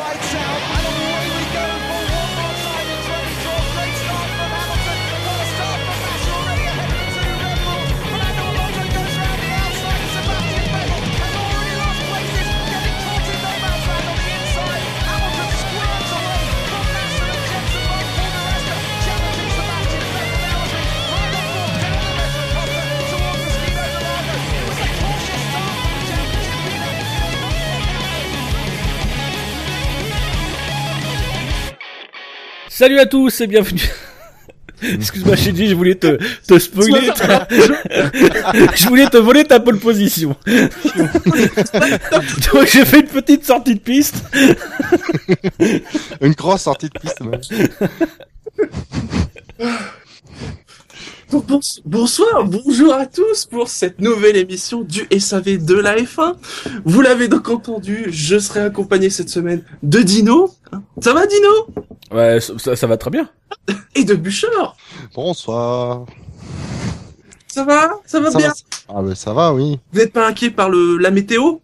lights out, Salut à tous et bienvenue. Excuse-moi, j'ai dit, je voulais te, te spoiler. ta- je voulais te voler ta pole position. Donc j'ai fait une petite sortie de piste. Une grosse sortie de piste. ouais. Bonsoir, bonjour à tous pour cette nouvelle émission du SAV de la F1. Vous l'avez donc entendu, je serai accompagné cette semaine de Dino. Hein Ça va Dino? Ouais, ça, ça va très bien. Et de Bouchard. Bonsoir. Ça va? Ça va Ça bien? va Ah ben ça va, oui. Vous n'êtes pas inquiet par le la météo?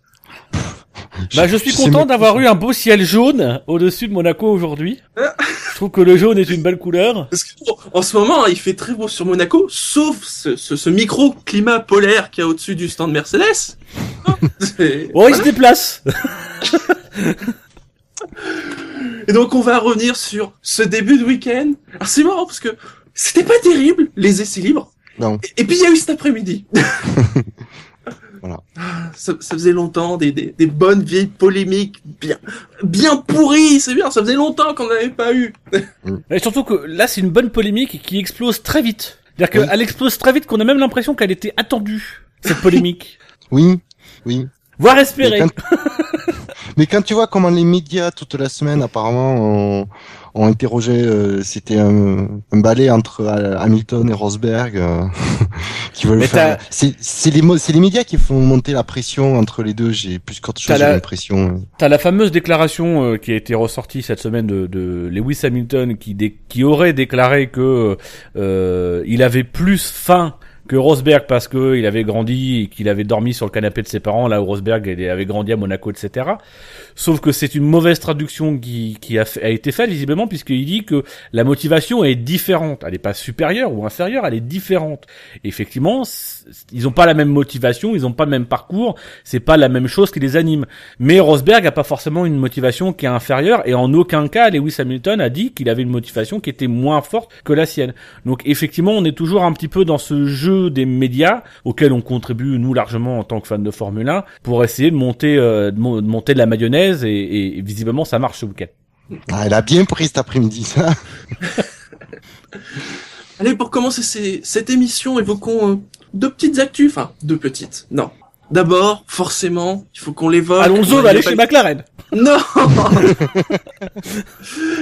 Bah, je suis sais content d'avoir eu un beau ciel jaune au-dessus de Monaco aujourd'hui. Je trouve que le jaune est une belle couleur. Parce que bon, en ce moment, hein, il fait très beau sur Monaco, sauf ce, ce, ce micro-climat polaire qu'il y a au-dessus du stand Mercedes. Hein, Oh, il se déplace. Et donc on va revenir sur ce début de week-end. Alors c'est marrant parce que c'était pas terrible les essais libres. Non. Et, et puis il y a eu cet après-midi. Voilà. Ah, Ça, ça faisait longtemps des, des, des bonnes vieilles polémiques bien bien pourries, c'est bien. Ça faisait longtemps qu'on n'avait pas eu. Et surtout que là, c'est une bonne polémique qui explose très vite. C'est-à-dire Oui. qu'elle explose très vite qu'on a même l'impression qu'elle était attendue, cette polémique. Oui, oui. Voire espérée. Mais quand tu vois comment les médias toute la semaine apparemment ont, ont interrogé, euh, c'était un, un balai entre euh, Hamilton et Rosberg euh, qui veulent Mais faire. C'est les les médias qui font monter la pression entre les deux. J'ai plus qu'autre chose l'impression. T'as la fameuse déclaration euh, qui a été ressortie cette semaine de, de Lewis Hamilton qui, dé- qui aurait déclaré que euh, il avait plus faim que Rosberg parce que il avait grandi et qu'il avait dormi sur le canapé de ses parents là où Rosberg avait grandi à Monaco etc. Sauf que c'est une mauvaise traduction qui, a, été faite visiblement puisqu'il dit que la motivation est différente. Elle n'est pas supérieure ou inférieure, elle est différente. Effectivement, ils ont pas la même motivation, ils ont pas le même parcours, c'est pas la même chose qui les anime. Mais Rosberg a pas forcément une motivation qui est inférieure et en aucun cas Lewis Hamilton a dit qu'il avait une motivation qui était moins forte que la sienne. Donc effectivement, on est toujours un petit peu dans ce jeu des médias auquel on contribue nous largement en tant que fans de Formule 1 pour essayer de monter euh, de, mo- de monter de la mayonnaise et, et visiblement ça marche ce week-end. Ah, elle a bien pris cet après-midi ça. Allez pour commencer cette émission, évoquons euh, deux petites actus, enfin deux petites. Non. D'abord, forcément, il faut qu'on l'évoque. Alonso On va aller pas- chez McLaren. Non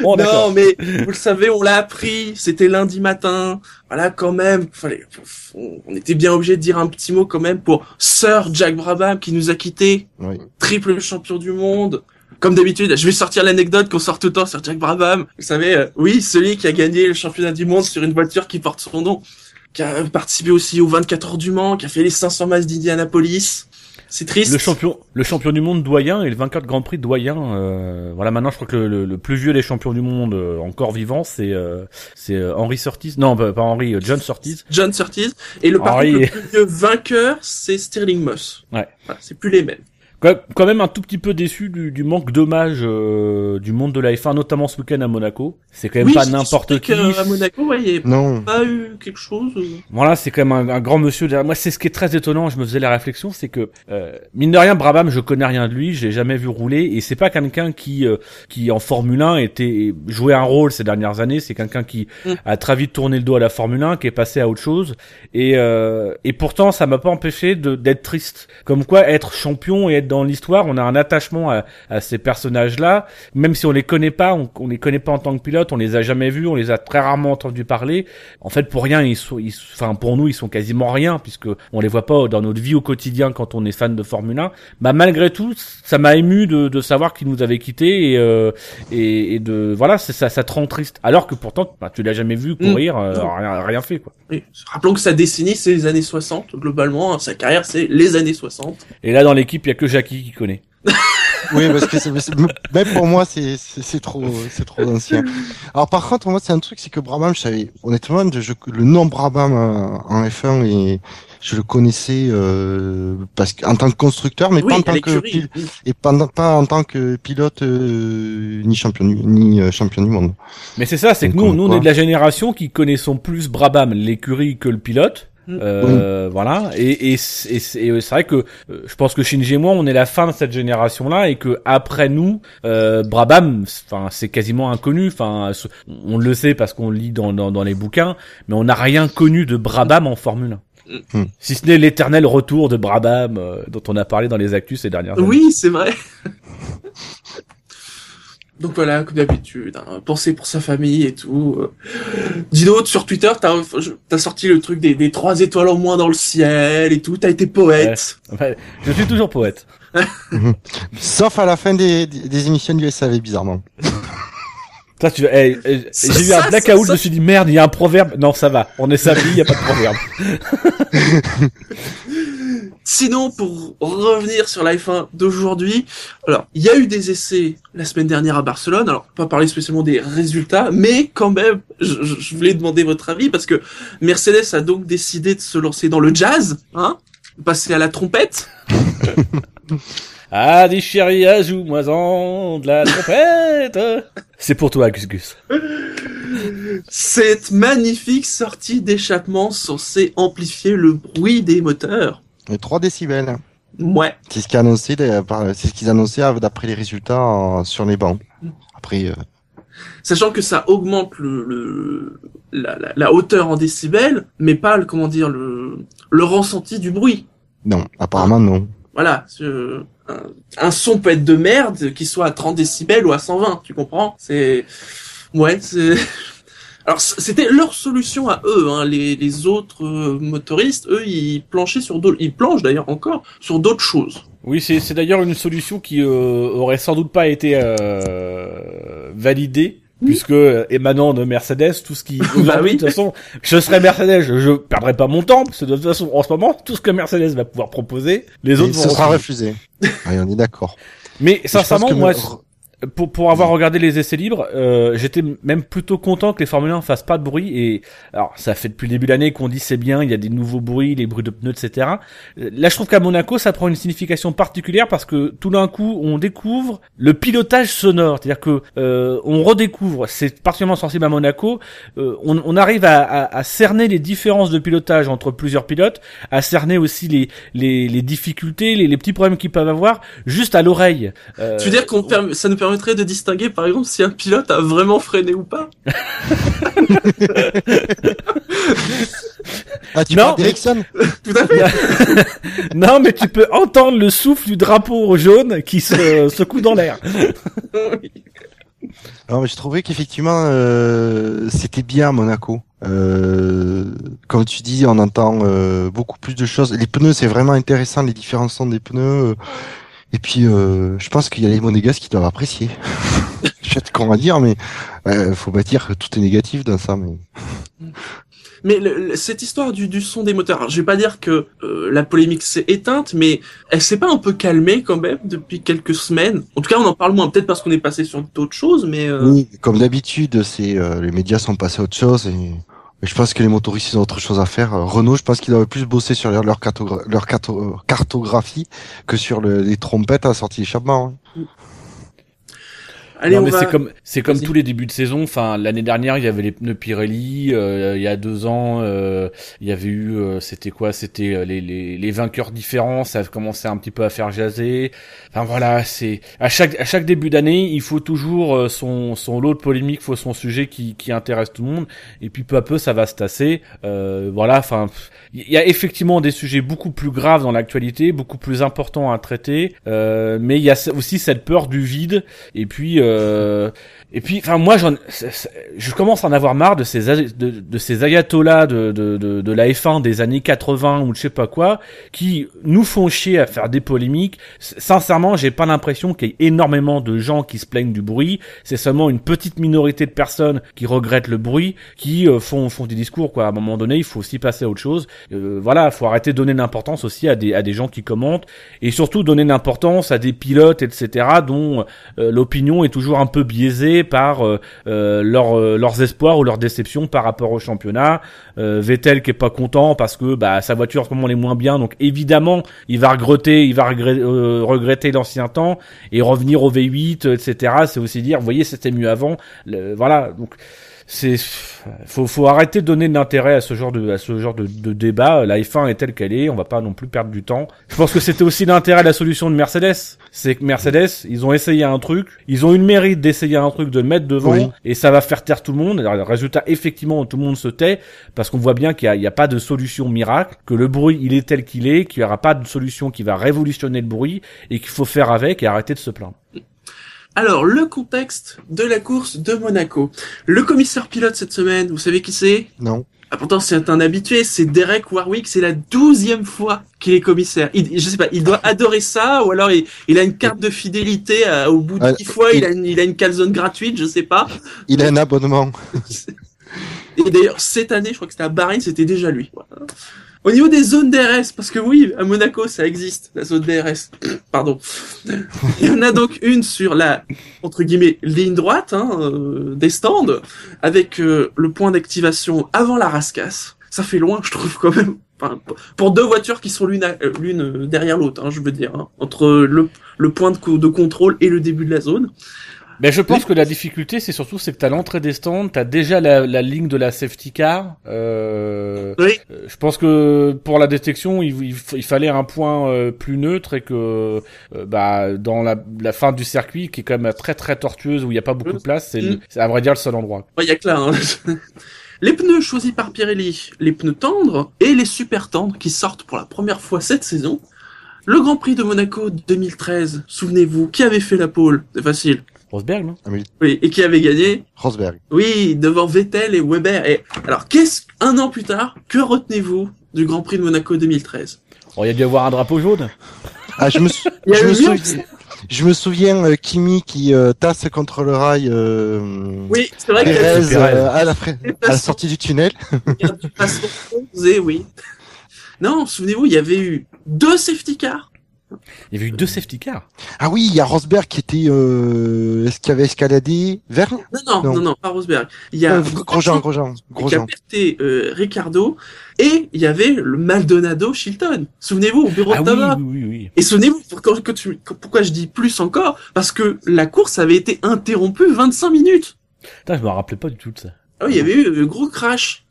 Bon. Non, mais vous le savez, on l'a appris. C'était lundi matin. Voilà, quand même. Fallait, on était bien obligé de dire un petit mot quand même pour Sir Jack Brabham qui nous a quittés, Oui. triple champion du monde. Comme d'habitude, je vais sortir l'anecdote qu'on sort tout le temps sur Jack Brabham. Vous savez, euh, oui, celui qui a gagné le championnat du monde sur une voiture qui porte son nom, qui a participé aussi aux 24 heures du Mans, qui a fait les 500 miles d'Indianapolis. C'est triste. Le champion, le champion du monde doyen et le vainqueur de Grand Prix doyen. Euh, voilà, maintenant je crois que le, le- le plus vieux des champions du monde euh, encore vivant, c'est euh, c'est euh, Henry Surtees. Non, pas, pas Henry, euh, John Surtees. John Surtees. Et le par Henry. contre, le plus vieux vainqueur, c'est Sterling Moss. Ouais. Voilà, c'est plus les mêmes. Quand même un tout petit peu déçu du, du manque d'hommage euh, du monde de la F1, notamment ce week-end à Monaco. C'est quand même Oui, pas n'importe qui. que, À Monaco, ouais, il n'y a Non. pas eu quelque chose. euh. Voilà, c'est quand même un, un grand monsieur. derrière. Moi, c'est ce qui est très étonnant. Je me faisais la réflexion, c'est que euh, mine de rien, Brabham, je connais rien de lui, j'ai jamais vu rouler, et c'est pas quelqu'un qui euh, qui en Formule 1 était joué un rôle ces dernières années. C'est quelqu'un qui Mm. a très vite tourné le dos à la Formule 1, qui est passé à autre chose, et euh, et pourtant, ça m'a pas empêché de d'être triste. Comme quoi, être champion et être dans l'histoire, on a un attachement à, à ces personnages-là, même si on les connaît pas, on, on les connaît pas en tant que pilote, on les a jamais vus, on les a très rarement entendus parler. En fait, pour rien, ils sont, enfin pour nous, ils sont quasiment rien puisque on les voit pas dans notre vie au quotidien quand on est fan de Formule 1. Bah malgré tout, ça m'a ému de, de savoir qu'ils nous avaient quittés et, euh, et, et de voilà, ça, ça te rend triste. Alors que pourtant, bah, tu l'as jamais vu courir, euh, rien, rien fait quoi. Oui. Rappelons que sa décennie, c'est les années 60, globalement. hein. Sa carrière, c'est les années 60. Et là, dans l'équipe, il y a que Jackie qui connaît. Oui, parce que même pour moi, c'est c'est c'est trop, c'est trop ancien. Alors par contre, moi, c'est un truc, c'est que Brabham, je savais honnêtement, je, le nom Brabham euh, en F1 et je le connaissais euh, parce qu'en tant que constructeur, mais oui, pas en tant que pil- et pas, pas en tant que pilote euh, ni champion du, ni euh, champion du monde. Mais c'est ça, c'est que nous, nous on est de la génération qui connaissons plus Brabham, l'écurie, que le pilote. Mm. Euh, Voilà. Et, et, c'est- et c'est vrai que euh, je pense que Shinji et moi, on est la fin de cette génération-là et que après nous, euh, Brabham, enfin, c'est quasiment inconnu. Enfin, on le sait parce qu'on lit dans, dans, dans les bouquins, mais on n'a rien connu de Brabham en Formule 1. Mm. Si ce n'est l'éternel retour de Brabham euh, dont on a parlé dans les actus ces dernières années. Oui, c'est vrai. Donc voilà, comme d'habitude, hein, penser pour sa famille et tout. euh. Dino, sur Twitter, t'as as sorti le truc des, des trois étoiles en moins dans le ciel et tout. T'as été poète. Ouais, je suis toujours poète. Sauf à la fin des, des, des émissions du SAV, bizarrement. Ça, tu, eh, eh, Ça, j'ai eu un blackout, je me suis dit merde, il y a un proverbe. Non, ça va, on est samedi, il y a pas de proverbe. Sinon, pour revenir sur la F1 d'aujourd'hui, alors il y a eu des essais la semaine dernière à Barcelone. Alors pas parler spécialement des résultats, mais quand même, je, je- je voulais demander votre avis parce que Mercedes a donc décidé de se lancer dans le jazz, hein, passer à la trompette. Ah, des chéris, ajoute-moi-en de la trompette. C'est pour toi, Gus Gus. Cette magnifique sortie d'échappement censée amplifier le bruit des moteurs. Et 3 décibels. Ouais. C'est ce qu'ils annonçaient, d'ailleurs, par- c'est ce qu'ils annonçaient euh, d'après les résultats euh, sur les bancs. Après, euh, Sachant que ça augmente le, le la, la, la hauteur en décibels, mais pas le comment dire le le ressenti du bruit. non, apparemment non. Voilà, ce- un, un son peut être de merde, qu'il soit à 30 décibels ou à 120, tu comprends? C'est ouais, c'est alors c'était leur solution à eux, hein. les, les autres euh, motoristes, eux, ils planchaient sur d'autres, ils planchent d'ailleurs encore sur d'autres choses. Oui, c'est c'est d'ailleurs une solution qui euh, aurait sans doute pas été euh, validée. Puisque euh, émanant de Mercedes, tout ce qui Bah oui. de toute façon, je serais Mercedes, je, je perdrais pas mon temps, parce que de toute façon, en ce moment, tout ce que Mercedes va pouvoir proposer, les Et autres ce vont sera refuser. refusé. Oui, on est d'accord. Mais Et sincèrement, moi, me- pour, pour avoir regardé les essais libres, euh, j'étais même plutôt content que les Formule 1 fassent pas de bruit. Et alors, ça fait depuis le début de l'année qu'on dit c'est bien, il y a des nouveaux bruits, les bruits de pneus, etc. Euh, Là, je trouve qu'à Monaco, ça prend une signification particulière parce que tout d'un coup, on découvre le pilotage sonore, c'est-à-dire que euh, on redécouvre. C'est particulièrement sensible à Monaco. euh, on, on arrive à, à- à cerner les différences de pilotage entre plusieurs pilotes, à cerner aussi les les, les difficultés, les, les petits problèmes qu'ils peuvent avoir juste à l'oreille. Euh, tu veux dire qu'on ça nous permettrait de distinguer par exemple si un pilote a vraiment freiné ou pas Ah, tu Non, parles mais- d'Ericsson Tout à fait. Non, mais tu peux entendre le souffle du drapeau jaune qui se secoue dans l'air. Non, mais je trouvais qu'effectivement, euh, c'était bien à Monaco. Euh, comme tu dis, on entend euh, beaucoup plus de choses. Les pneus, c'est vraiment intéressant, les différents sons des pneus. Et puis, euh, je pense qu'il y a les monégasques qui doivent apprécier. je sais pas qu'on va dire, mais euh, faut pas dire que tout est négatif dans ça. Mais Mais le- le- cette histoire du, du son des moteurs, alors, je vais pas dire que euh, la polémique s'est éteinte, mais elle s'est pas un peu calmée quand même depuis quelques semaines. En tout cas, on en parle moins, peut-être parce qu'on est passé sur d'autres choses, mais euh, oui, comme d'habitude, c'est euh, les médias sont passés à autre chose et je pense que les motoristes ils ont autre chose à faire. Euh, Renault, je pense qu'ils doivent plus bosser sur leur carto- cartographie que sur le- les trompettes à la sortie d'échappement. hein. Allez, non, on mais va. c'est comme c'est comme tous les débuts de saison. Enfin, l'année dernière, il y avait les pneus Pirelli. euh, il y a deux ans, euh, il y avait eu, euh, c'était quoi? C'était euh, les, les les vainqueurs différents. Ça a commencé un petit peu à faire jaser. Enfin voilà, c'est à chaque à chaque début d'année, il faut toujours euh, son son lot de polémique, faut son sujet qui qui intéresse tout le monde. Et puis peu à peu, ça va se tasser. Euh, voilà. Enfin, il y a effectivement des sujets beaucoup plus graves dans l'actualité, beaucoup plus importants à traiter. Euh, mais il y a aussi cette peur du vide. Et puis, euh, Uh. Et puis, enfin, moi, j'en, je commence à en avoir marre de ces, de, de ces ayatollahs de, de, de, de la F1 des années 80 ou je sais pas quoi, qui nous font chier à faire des polémiques. Sincèrement, j'ai pas l'impression qu'il y ait énormément de gens qui se plaignent du bruit. C'est seulement une petite minorité de personnes qui regrettent le bruit, qui euh, font, font des discours, quoi. À un moment donné, il faut aussi passer à autre chose. Euh, voilà, faut arrêter de donner l'importance aussi à des, à des gens qui commentent et surtout donner l'importance à des pilotes, etc., dont euh, l'opinion est toujours un peu biaisée par euh, euh, leur, euh, leurs espoirs ou leurs déceptions par rapport au championnat. Vettel qui est pas content parce que bah, sa voiture en ce moment elle est moins bien, donc évidemment il va regretter, il va regretter, regretter l'ancien temps et revenir au V8, etc. C'est aussi dire, vous voyez, c'était mieux avant. Le- voilà, donc c'est faut faut arrêter de donner de l'intérêt à ce genre de à ce genre de, de débat. La F1 est telle qu'elle est on va pas non plus perdre du temps. Je pense que c'était aussi l'intérêt de la solution de Mercedes. C'est que Mercedes ils ont essayé un truc. Ils ont eu le mérite d'essayer un truc de le mettre devant. Oui. et ça va faire taire tout le monde. Alors, le résultat effectivement tout le monde se tait parce qu'on voit bien qu'il y a, a pas de solution miracle que le bruit il est tel qu'il est qu'il y aura pas de solution qui va révolutionner le bruit et qu'il faut faire avec et arrêter de se plaindre Alors, le contexte de la course de Monaco. Le commissaire pilote cette semaine, vous savez qui c'est? Non. Ah, pourtant, c'est un habitué, c'est Derek Warwick, c'est la douzième fois qu'il est commissaire. Il, je sais pas, il doit adorer ça, ou alors il, il a une carte de fidélité euh, au bout de Ah, dix fois, il, il- a une, il a une calzone gratuite, je sais pas. Il a un abonnement. Et d'ailleurs, cette année, je crois que c'était à Bahreïn, c'était déjà lui. Voilà. Au niveau des zones DRS, parce que oui, à Monaco, ça existe, la zone DRS. Pardon. Il y en a donc une sur la, entre guillemets, ligne droite hein, euh, des stands, avec euh, le point d'activation avant la rascasse. Ça fait loin, je trouve, quand même. Enfin, pour deux voitures qui sont l'une euh, l'une euh, derrière l'autre, hein, je veux dire, hein, entre le, le point de, de contrôle et le début de la zone. Mais je pense que la difficulté, c'est surtout c'est que t'as l'entrée des stands, t'as déjà la, la ligne de la safety car. Euh, Oui. euh, je pense que pour la détection, il, il fallait un point euh, plus neutre et que euh, bah dans la, la fin du circuit, qui est quand même très très tortueuse où il n'y a pas beaucoup de place, c'est Mm. c'est à vrai dire le seul endroit. Il y a que là. hein. Les pneus choisis par Pirelli, les pneus tendres et les super tendres qui sortent pour la première fois cette saison. Le Grand Prix de Monaco 2013, souvenez-vous, qui avait fait la pole? C'est facile. Rosberg, non? Oui, et qui avait gagné Rosberg. Oui, devant Vettel et Weber. Et alors, qu'est-ce un an plus tard, que retenez-vous du Grand Prix de Monaco 2013 Oh, il y a dû avoir un drapeau jaune. Ah, je me, sou- Il y a je me souviens, je me souviens euh, Kimi qui euh, tasse contre le rail euh, Oui, c'est vrai qu'il y a Pérez, Pérez. euh, à, la fra- à la sortie du tunnel. il y a du façon posée, oui. Non, souvenez-vous, il y avait eu deux safety cars. Il y avait eu deux safety cars. Ah oui, il y a Rosberg qui était euh, est-ce qu'il avait escaladé vers Non, non, non, Non. non, pas Rosberg. Il y a euh, Grosjean, Grosjean, qui a Grosjean. euh, Ricardo et il y avait le Maldonado Chilton. Souvenez-vous au bureau Ah de tabac. oui, oui, oui. Et souvenez-vous pourquoi, que tu- pourquoi je dis plus encore? Parce que la course avait été interrompue 25 minutes. Putain, je me rappelais pas du tout de ça. Ah oui, il y avait eu un gros crash.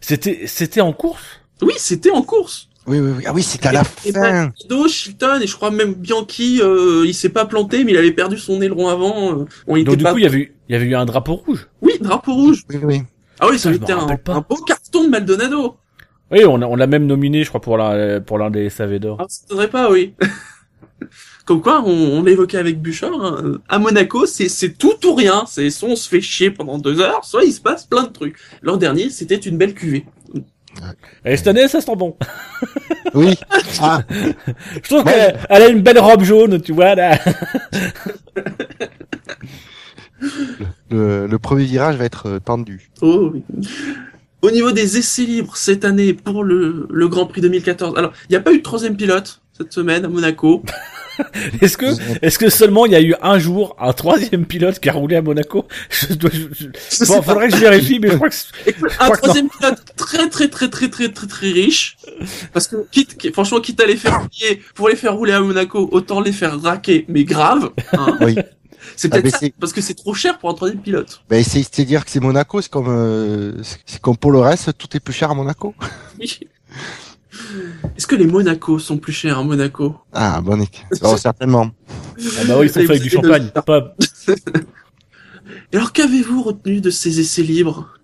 C'était, c'était en course? Oui, c'était en course. Oui, oui, oui. Ah oui, c'était à la Et fin. Maldonado, Chilton et je crois même Bianchi, euh, il s'est pas planté mais il avait perdu son aileron avant. euh, on Donc était du pas... coup, il y avait eu, il y avait eu un drapeau rouge. Oui, drapeau rouge. Oui, oui. Ah oui, ça me un, un beau carton de Maldonado. Oui, on, a- on l'a même nominé, je crois, pour l'un, pour l'un des SAV d'or. Ah, ça t'étonnerait pas, oui. Comme quoi, on, on l'évoquait avec Bouchard, hein, à Monaco, c'est c'est tout ou rien. C'est soit on se fait chier pendant deux heures, soit il se passe plein de trucs. L'an dernier, c'était une belle cuvée. Et cette année, ça sent bon. Oui. Ah, Je trouve Ouais. qu'elle elle a une belle robe jaune, tu vois, là. le, le premier virage va être euh, tendu. Oh, oui. Au niveau des essais libres cette année pour le, le Grand Prix 2014, alors il n'y a pas eu de troisième pilote cette semaine à Monaco. Est-ce que, est-ce que seulement il y a eu un jour un troisième pilote qui a roulé à Monaco? Je dois, je- je- Je Bon, pas. faudrait que je vérifie, mais je crois que c'est- Écoute, un crois que troisième pilote très très très très très très très riche, parce que quitte, qui- franchement, quitte à les faire rouler, pour les faire rouler à Monaco, autant les faire raquer, mais grave. hein. Oui. C'est Ah, peut-être ça, c'est- parce que c'est trop cher pour un troisième pilote. Ben, c'est dire que c'est Monaco, c'est comme euh, c'est- c'est comme pour le reste, tout est plus cher à Monaco. Oui. Est-ce que les Monaco sont plus chers à Monaco? Ah, bon, oh, certainement. Ah bah oui, ils sont faits avec du champagne. Pas... Et alors qu'avez-vous retenu de ces essais libres?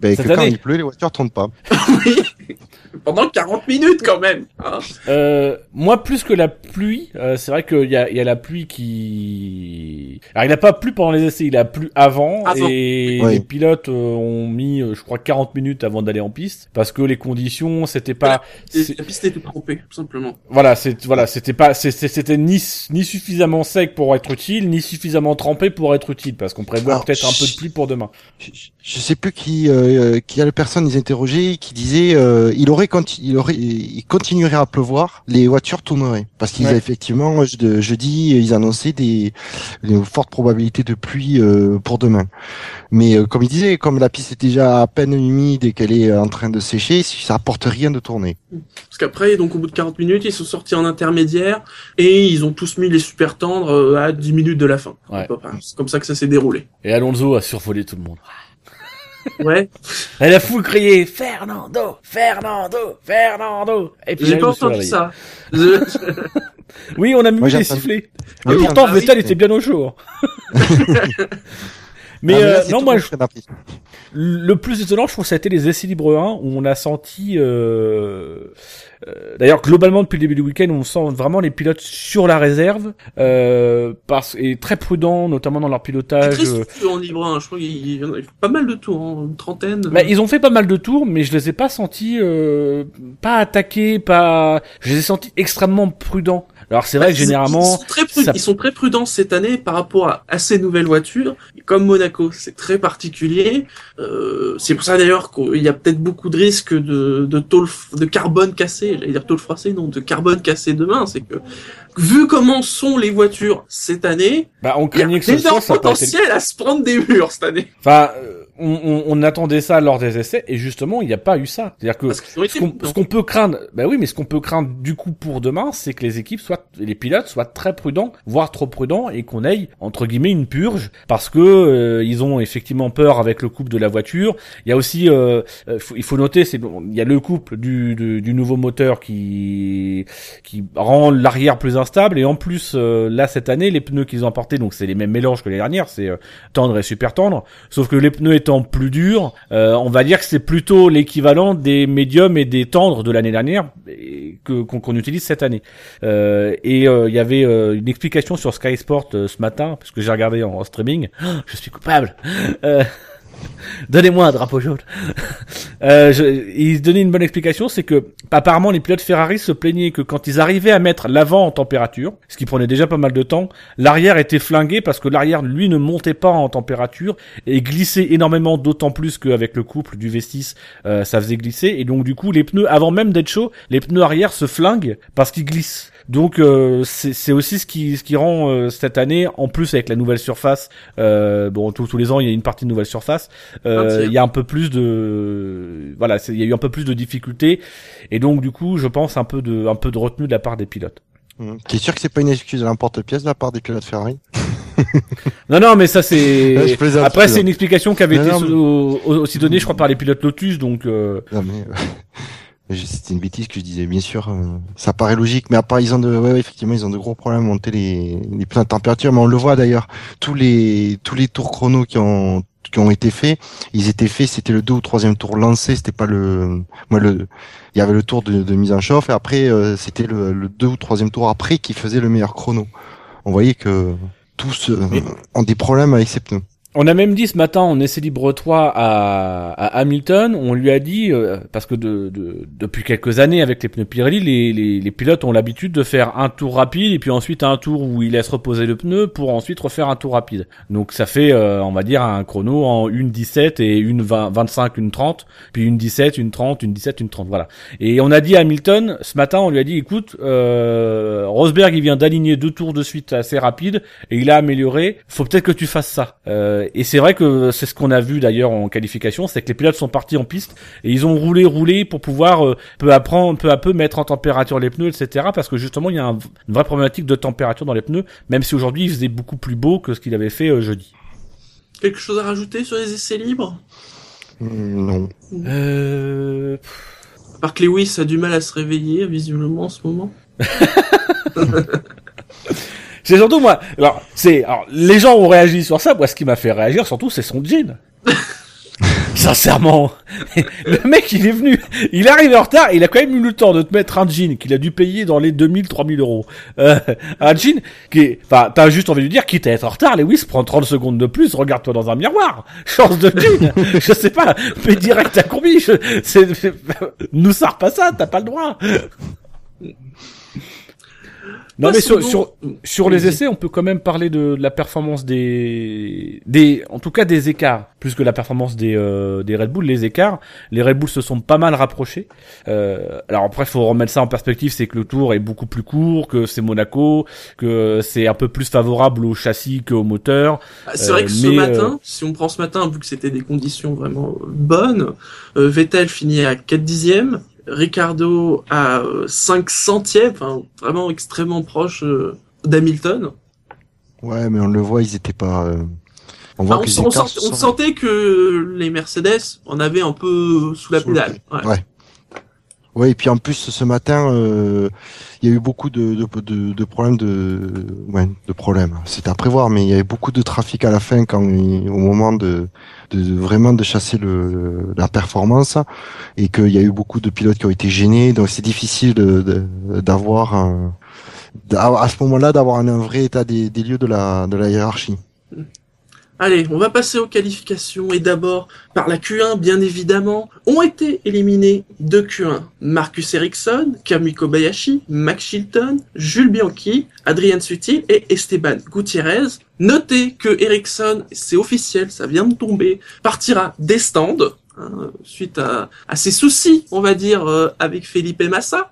Ben, Cette que quand année. il pleut, les voitures tournent pas. Oui. Pendant 40 minutes quand même. hein. Euh, moi, plus que la pluie, euh, c'est vrai qu'il y a, il y a la pluie qui... Alors, il n'a pas plu pendant les essais, il a plu avant, Avant. et Oui. les pilotes euh, ont mis, euh, je crois, 40 minutes avant d'aller en piste, parce que les conditions, c'était pas... La piste était trompée, tout simplement. Voilà, c'est voilà, c'était pas, c'était ni ni suffisamment sec pour être utile, ni suffisamment trempé pour être utile, parce qu'on prévoit peut-être un peu de pluie pour demain. Je, je sais plus qui, euh, qui a la personne ils interrogeaient qui disait euh, il aurait conti- il aurait il continuerait à pleuvoir, les voitures tourneraient parce qu'ils Ouais. effectivement je, jeudi ils annonçaient des, des fortes probabilités de pluie euh, pour demain. Mais euh, comme il disait comme la piste est déjà à peine humide et qu'elle est en train de sécher, ça apporte rien de tourner. Parce qu'après, donc au bout de 40 minutes, ils sont sortis en intermédiaire et ils ont tous mis les super tendres euh, à 10 minutes de la fin. Ouais. C'est comme ça que ça s'est déroulé. Et Alonso a survolé tout le monde. Ouais. Et la foule criait Fernando, Fernando, Fernando. Et puis J'ai pas entendu ça. Je- Oui, on a mis entendu- sifflets. Et pourtant, ah oui, Vettel était bien au chaud. mais Ah, euh, là, non, moi, je- le plus étonnant, je trouve, ça a été les essais libres 1 où on a senti. Euh... euh, D'ailleurs, globalement, depuis le début du week-end, on sent vraiment les pilotes sur la réserve, euh, parce et très prudents, notamment dans leur pilotage. très euh, en libre 1. Je crois qu'il y en a pas mal de tours, hein, une trentaine. Bah, ils ont fait pas mal de tours, mais je les ai pas sentis euh, pas attaqués, pas. Je les ai sentis extrêmement prudents. Alors c'est vrai que Ils- généralement, ils sont, très prud- ça- ils sont très prudents cette année par rapport à, à ces nouvelles voitures. Comme Monaco, c'est très particulier. Euh, c'est pour ça d'ailleurs qu'il y a peut-être beaucoup de risques de, de tôle, de carbone cassé. J'allais dire tôle froissée, non, de carbone cassé demain. C'est que vu comment sont les voitures cette année, bah, on craignait que ce soit été potentiel à se prendre des murs cette année. Enfin, euh, on, on, on attendait ça lors des essais et justement, il n'y a pas eu ça. C'est-à-dire que ce qu'on peut craindre, bah oui, mais ce qu'on peut craindre du coup pour demain, c'est que les équipes soient, les pilotes soient très prudents, voire trop prudents, et qu'on aille entre guillemets une purge, parce que euh, ils ont effectivement peur avec le couple de la voiture. Il y a aussi, euh, euh, faut- il faut noter, c'est il y a le couple du, du, du nouveau moteur qui qui rend l'arrière plus instable, et en plus euh, là cette année, les pneus qu'ils ont apportés, donc c'est les mêmes mélanges que l'année dernière, c'est euh, tendre et super tendre. Sauf que les pneus étant plus durs, euh, on va dire que c'est plutôt l'équivalent des médiums et des tendres de l'année dernière que qu'on qu'on utilise cette année. Euh, et euh, il y avait euh, une explication sur Sky Sport euh, ce matin parce que j'ai regardé en, en streaming. Ah, je suis coupable. Donnez-moi un drapeau jaune. euh, je, il donnait une bonne explication, c'est que apparemment les pilotes Ferrari se plaignaient que quand ils arrivaient à mettre l'avant en température, ce qui prenait déjà pas mal de temps, l'arrière était flingué parce que l'arrière lui ne montait pas en température et glissait énormément, d'autant plus qu'avec le couple du V6, euh, ça faisait glisser et donc du coup les pneus avant même d'être chauds, les pneus arrière se flinguent parce qu'ils glissent. Donc euh, c'est c'est aussi ce qui ce qui rend euh, cette année en plus avec la nouvelle surface euh, bon tous tous les ans il y a une partie de nouvelle surface euh, tiers. il y a un peu plus de voilà il y a eu un peu plus de difficultés et donc du coup je pense un peu de un peu de retenue de la part des pilotes. Hum. T'es sûr que c'est pas une excuse à l'emporte-pièce de la part des pilotes Ferrari? Non non mais ça c'est Ouais, après c'est une explication qui avait Non, été non, mais- aussi donnée je crois par les pilotes Lotus donc euh, Non mais c'était une bêtise que je disais. Bien sûr, euh, ça paraît logique, mais à part ils ont de, ouais, ouais, effectivement, ils ont de gros problèmes à monter les, les pneus de température. Mais on le voit d'ailleurs, tous les tous les tours chrono qui ont qui ont été faits, ils étaient faits, c'était le deux ou troisième tour lancé, c'était pas le, moi le, il y avait le tour de, de mise en chauffe et après euh, c'était le, le deux ou troisième tour après qui faisait le meilleur chrono. On voyait que tous euh, Mais- ont des problèmes avec ces pneus. On a même dit ce matin en essai libre 3 à, à Hamilton, on lui a dit, euh, parce que de, de- depuis quelques années avec les pneus Pirelli, les, les, les pilotes ont l'habitude de faire un tour rapide et puis ensuite un tour où ils laissent reposer le pneu pour ensuite refaire un tour rapide. Donc ça fait, euh, on va dire, un chrono en une 17 et une 20, 25, une 30, puis une 17, une 30, une 17, une 30, voilà. Et on a dit à Hamilton, ce matin, on lui a dit, écoute, euh, Rosberg, il vient d'aligner deux tours de suite assez rapides et il a amélioré. Faut peut-être que tu fasses ça. Euh, et c'est vrai que c'est ce qu'on a vu d'ailleurs en qualification, c'est que les pilotes sont partis en piste et ils ont roulé, roulé pour pouvoir euh, peu à prendre, peu à peu mettre en température les pneus, etc. Parce que justement, il y a un- une vraie problématique de température dans les pneus, même si aujourd'hui il faisait beaucoup plus beau que ce qu'il avait fait euh, jeudi. Quelque chose à rajouter sur les essais libres? Hum, Non. Euh... Que Lewis a du mal à se réveiller visiblement en ce moment. C'est surtout moi. Alors, c'est alors les gens ont réagi sur ça. Moi, ce qui m'a fait réagir surtout, c'est son jean. Sincèrement, le mec il est venu, il arrive en retard, il a quand même eu le temps de te mettre un jean qu'il a dû payer dans les 2000, 3000 euros. Euh, un jean qui est, enfin, t'as juste envie de dire, quitte à être en retard, Lewis prend 30 secondes de plus, regarde-toi dans un miroir, change de jean, je sais pas, fais direct à combi, je, c'est, nous sors pas ça, t'as pas le droit. Non mais sur, sur, sur les essais, on peut quand même parler de la performance des, des, en tout cas des écarts, plus que la performance des, euh, des Red Bull. Les écarts, les Red Bull se sont pas mal rapprochés. Euh, alors après, faut remettre ça en perspective, c'est que le Tour est beaucoup plus court, que c'est Monaco, que c'est un peu plus favorable au châssis qu'au moteur. Ah, C'est vrai que ce matin, si on prend ce matin, vu que c'était des conditions vraiment euh, bonnes, euh, Vettel finit à 4 dixièmes, Ricardo à euh, 5 centièmes, enfin vraiment extrêmement proche euh, d'Hamilton. Ouais, mais on le voit, ils étaient pas. euh, On voit on, on sent- on sentait que les Mercedes en avaient un peu sous la pédale. Ouais. Ouais. Ouais, et puis en plus ce matin, euh, il y a eu beaucoup de, de, de, de problèmes de, ouais, de problèmes. C'était à prévoir, mais il y avait beaucoup de trafic à la fin quand au moment de, de vraiment de chasser le, la performance et qu'il y a eu beaucoup de pilotes qui ont été gênés. Donc c'est difficile d'avoir à ce moment-là d'avoir un, un vrai état des, des lieux de la, de la hiérarchie. Allez, on va passer aux qualifications et d'abord par la Q1 bien évidemment ont été éliminés de Q1 Marcus Ericsson, Kamui Kobayashi, Max Chilton, Jules Bianchi, Adrian Sutil et Esteban Gutiérrez. Notez que Ericsson, c'est officiel, ça vient de tomber, partira des stands hein, suite à, à ses soucis, on va dire, euh, avec Felipe Massa.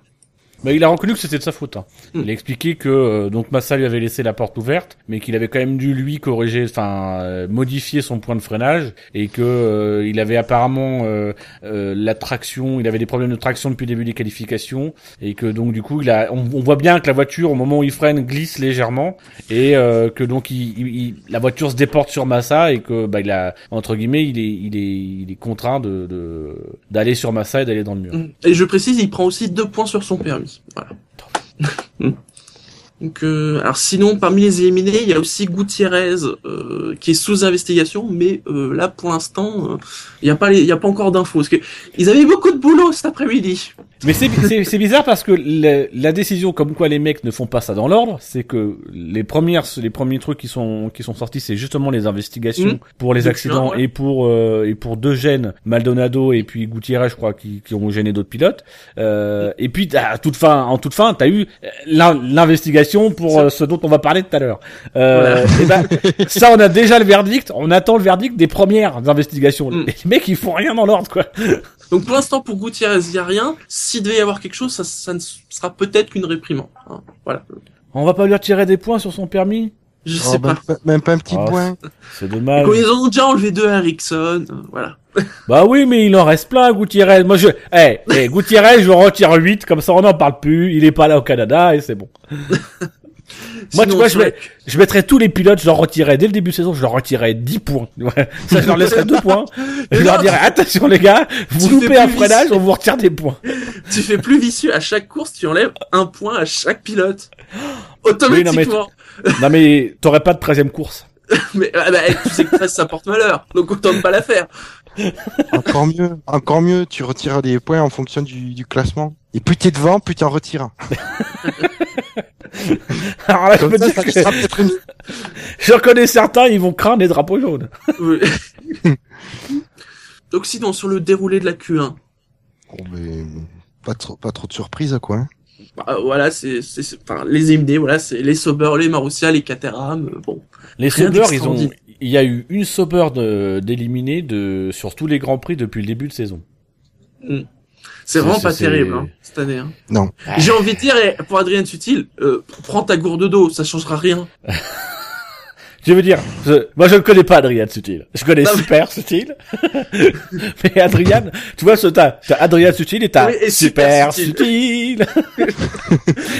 Mais Bah, il a reconnu que c'était de sa faute. hein. Hmm. Il a expliqué que euh, donc Massa lui avait laissé la porte ouverte, mais qu'il avait quand même dû lui corriger, enfin euh, modifier son point de freinage et que euh, il avait apparemment euh, euh, la traction, il avait des problèmes de traction depuis le début des qualifications et que donc du coup il a, on, on voit bien que la voiture au moment où il freine glisse légèrement et euh, que donc il, il- il- la voiture se déporte sur Massa et que bah il a entre guillemets il est il est il est contraint de de- d'aller sur Massa et d'aller dans le mur. Et je précise, il prend aussi deux points sur son permis. Voilà. Donc, euh, alors sinon, parmi les éliminés, il y a aussi Gutiérrez euh, qui est sous investigation, mais euh, là, pour l'instant, euh, il n'y a pas, il a pas encore d'infos. Parce que ils avaient beaucoup de boulot cet après-midi. Mais c'est bizarre parce que la, la décision comme quoi les mecs ne font pas ça dans l'ordre, c'est que les premières les premiers trucs qui sont qui sont sortis, c'est justement les investigations Mhm. pour les accidents ouais. et pour euh, et pour deux gènes, Maldonado et puis Gutiérrez, je crois, qui, qui ont gêné d'autres pilotes. Euh, et puis à toute fin, en toute fin, t'as eu euh, l'in- l'investigation pour Ça- euh, ce dont on va parler tout à l'heure. Euh, et ben ça, on a déjà le verdict. On attend le verdict des premières investigations. Mhm. Les mecs, ils font rien dans l'ordre, quoi. Donc pour l'instant, pour Gutiérrez, il n'y a rien. S'il devait y avoir quelque chose, ça, ça ne sera peut-être qu'une réprimande. hein. Voilà. On va pas lui retirer des points sur son permis? Je Oh, sais même, pas. pas- même pas un petit Ah, point. C'est dommage. Quand ils en ont déjà enlevé deux à Ericsson, euh, voilà. Bah oui, mais il en reste plein, Gutiérrez. Moi, je, eh, eh, Gutiérrez, je retire 8, comme ça on n'en parle plus. Il est pas là au Canada et c'est bon. Moi, tu vois, je, sur mets- je mettrais tous les pilotes, je leur retirais dès le début de saison, je leur retirais 10 points. Ça, je leur laisserais 2 points. Je leur dirais, attention les gars, vous loupez un freinage, on vous retire des points. tu fais plus vicieux à chaque course, tu enlèves un point à chaque pilote. Oui, Automatiquement. Non mais, t'aurais pas de 13 course. mais ah bah, tu sais que 13 ça porte malheur, donc autant ne pas la faire. Encore mieux, encore mieux, tu retires des points en fonction du, du classement. Et plus t'es devant, plus t'en retires. Alors là, je Comme peux ça, dire ça que une- je reconnais certains, ils vont craindre les drapeaux jaunes. Oui. donc sinon, sur le déroulé de la Q1, Bon, mais pas trop, pas trop de surprises, quoi. hein. bah, voilà, c'est, c'est, c'est- enfin, les éliminés, voilà, c'est les Sauber, les Marussia, les Caterham, euh, bon. Les Sauber, ils ont, il y a eu une Sauber de- d'éliminés de, sur tous les grands prix depuis le début de saison. C'est C'est- vraiment pas terrible, hein, cette année. Hein. Non. J'ai envie de dire, pour Adrien Sutil, euh, prends ta gourde d'eau, ça changera rien. Je veux dire, je- moi je ne connais pas Adrian Sutil. Je connais Non, mais- Super Sutil. mais Adrian, tu vois, ce t'as, t'as Adrian Sutil et t'as Oui, Super, Super Sutil.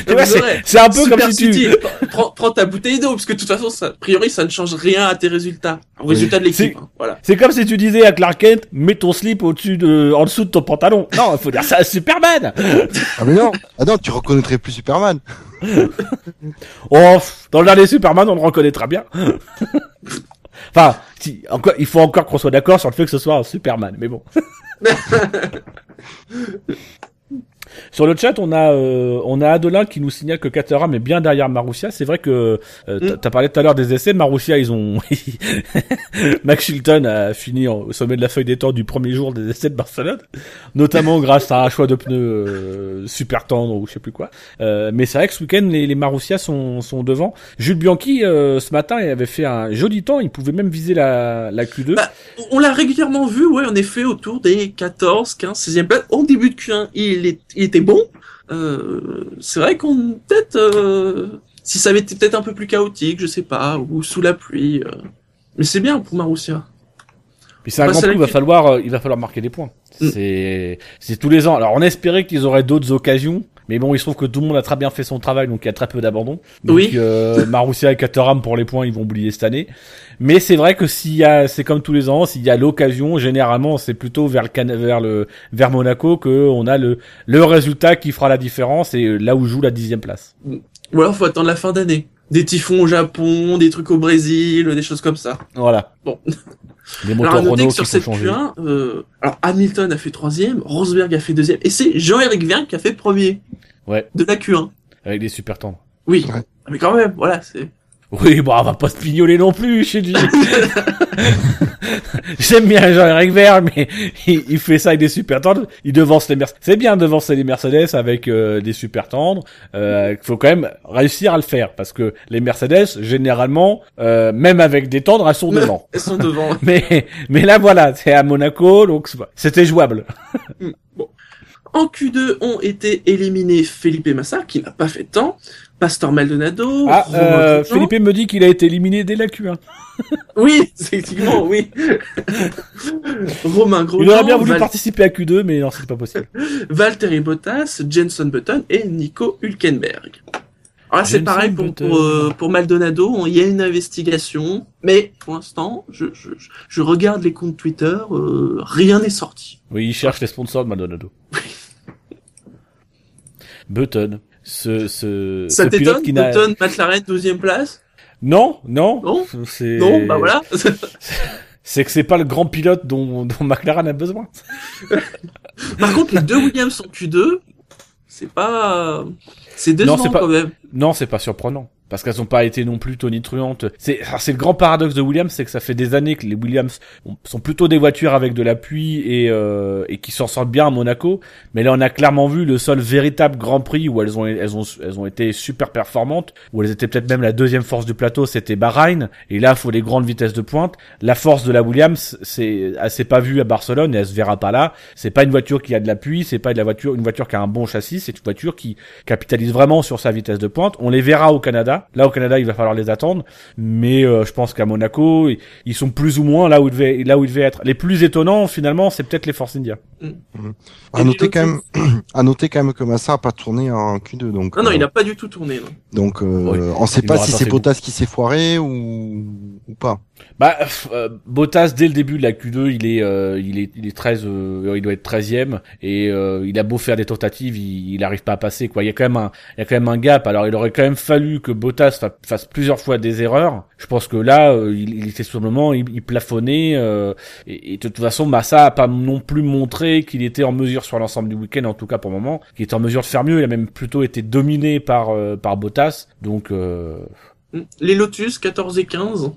c'est, vrai. c'est un peu Super comme si tu, Sutil, prends, prends ta bouteille d'eau, parce que de toute façon, ça, a priori, ça ne change rien à tes résultats. Au résultat de l'équipe, C'est- hein, voilà. c'est comme si tu disais à Clark Kent, mets ton slip au-dessus de, en dessous de ton pantalon. Non, il faut dire ça à Superman. Ah mais non, ah non, tu reconnaîtrais plus Superman. Oh, dans le dernier Superman, on le reconnaîtra bien. Enfin, il faut encore qu'on soit d'accord sur le fait que ce soit un Superman, mais bon. Sur le chat, on a euh, on a Adelin qui nous signale que Caterham est bien derrière Marussia. C'est vrai que euh, t'as- Mm. t'as parlé tout à l'heure des essais. Marussia, ils ont Max Chilton a fini au sommet de la feuille des temps du premier jour des essais de Barcelone, notamment grâce à un choix de pneus euh, super tendre ou je sais plus quoi. Euh, mais c'est vrai que ce week-end, les, les Marussia sont sont devant. Jules Bianchi euh, ce matin, il avait fait un joli temps. Il pouvait même viser la la Q2. Bah, On l'a régulièrement vu, ouais, en effet, autour des 14, 15, 16e place. Au début de Q1, il, est, il était bon. Euh, c'est vrai qu'on peut-être, euh, si ça avait été peut-être un peu plus chaotique, je sais pas, ou sous la pluie. euh. Mais c'est bien pour Marussia. Puis c'est un grand la il va falloir, il va falloir marquer des points. Mm. C'est, c'est tous les ans. Alors on espérait qu'ils auraient d'autres occasions, mais bon, il se trouve que tout le monde a très bien fait son travail, donc il y a très peu d'abandon. Donc, Oui. euh, Marussia et Caterham pour les points, ils vont oublier cette année. Mais c'est vrai que s'il y a, c'est comme tous les ans, s'il y a l'occasion, généralement, c'est plutôt vers le Can- vers le, vers Monaco que on a le, le résultat qui fera la différence et là où joue la dixième place. Ou alors, faut attendre la fin d'année. Des typhons au Japon, des trucs au Brésil, des choses comme ça. Voilà. Bon. Des Alors, motos à noter Renault que sur cette changer. Q1, euh, alors Hamilton a fait troisième, Rosberg a fait deuxième, et c'est Jean-Éric Vien qui a fait premier. Ouais. De la Q1. Avec des super tendres. Oui. Ouais. Mais quand même, voilà, c'est... Oui, bon, on va pas se pignoler non plus, chez lui. J'aime bien Jean-Éric Vert, mais il, il fait ça avec des super tendres. Il devance les Mercedes. C'est bien de devancer les Mercedes avec euh, des super tendres. Euh, faut quand même réussir à le faire parce que les Mercedes, généralement, euh, même avec des tendres, elles sont devant. Elles sont devant. Mais mais là voilà, c'est à Monaco, donc c'était jouable. En Q2 ont été éliminés Felipe Massa, qui n'a pas fait de temps, Pastor Maldonado, Ah, euh. Philippe me dit qu'il a été éliminé dès la Q1. Oui, effectivement, oui. Romain Grosjean, Il aurait bien voulu Val- participer à Q2, mais non, c'est pas possible. Valtteri Bottas, Jenson Button et Nico Hülkenberg. Alors là, c'est pareil pour, pour, euh, pour Maldonado, on- il y a une investigation, mais pour l'instant, je, je, je- je regarde les comptes Twitter, euh, rien n'est sorti. Oui, il cherche les sponsors de Maldonado. Button. Ce, ce, Ça t'étonne, qui n'a... McLaren, 12 place? Non, non. Non? C'est... Non, bah voilà. C'est que c'est pas le grand pilote dont, dont McLaren a besoin. Par contre, les deux Williams en Q2, c'est pas... C'est décevant c'est pas- quand même. Non, c'est pas surprenant. Parce qu'elles ont pas été non plus tonitruantes. C'est, c'est le grand paradoxe de Williams, c'est que ça fait des années que les Williams ont- sont plutôt des voitures avec de l'appui et, euh, et qui s'en sortent bien à Monaco. Mais là, on a clairement vu le seul véritable Grand Prix où elles ont, elles ont, elles ont été super performantes, où elles étaient peut-être même la deuxième force du plateau, c'était Bahreïn. Et là, faut des grandes vitesses de pointe. La force de la Williams, c'est, elle s'est pas vue à Barcelone et elle se verra pas là. C'est pas une voiture qui a de l'appui, c'est pas de la voiture, une voiture qui a un bon châssis, c'est une voiture qui capitalise vraiment sur sa vitesse de pointe. On les verra au Canada. Là, au Canada, il va falloir les attendre. Mais euh, je pense qu'à Monaco, ils- sont plus ou moins là où ils devaient, là où ils devaient être. Les plus étonnants, finalement, c'est peut-être les Force India. À Et noter quand même, à noter quand même que Massa a pas tourné en Q2, donc. Non, non, euh, il a pas du tout tourné. non. Donc, euh, Oui. on sait Il pas si c'est Bottas qui s'est foiré ou, ou pas. Bah, euh, Bottas dès le début de la Q2, il est, euh, il est, il est 13, euh, il doit être 13e et euh, il a beau faire des tentatives, il, il arrive pas à passer quoi. Il y a quand même un, il y a quand même un gap. Alors il aurait quand même fallu que Bottas fa- fasse plusieurs fois des erreurs. Je pense que là, euh, il, il était simplement, il, il plafonnait euh, et, et de toute façon, Massa a pas non plus montré qu'il était en mesure sur l'ensemble du week-end, en tout cas pour le moment, qu'il était en mesure de faire mieux. Il a même plutôt été dominé par par Bottas. Donc. Les Lotus, 14 et 15.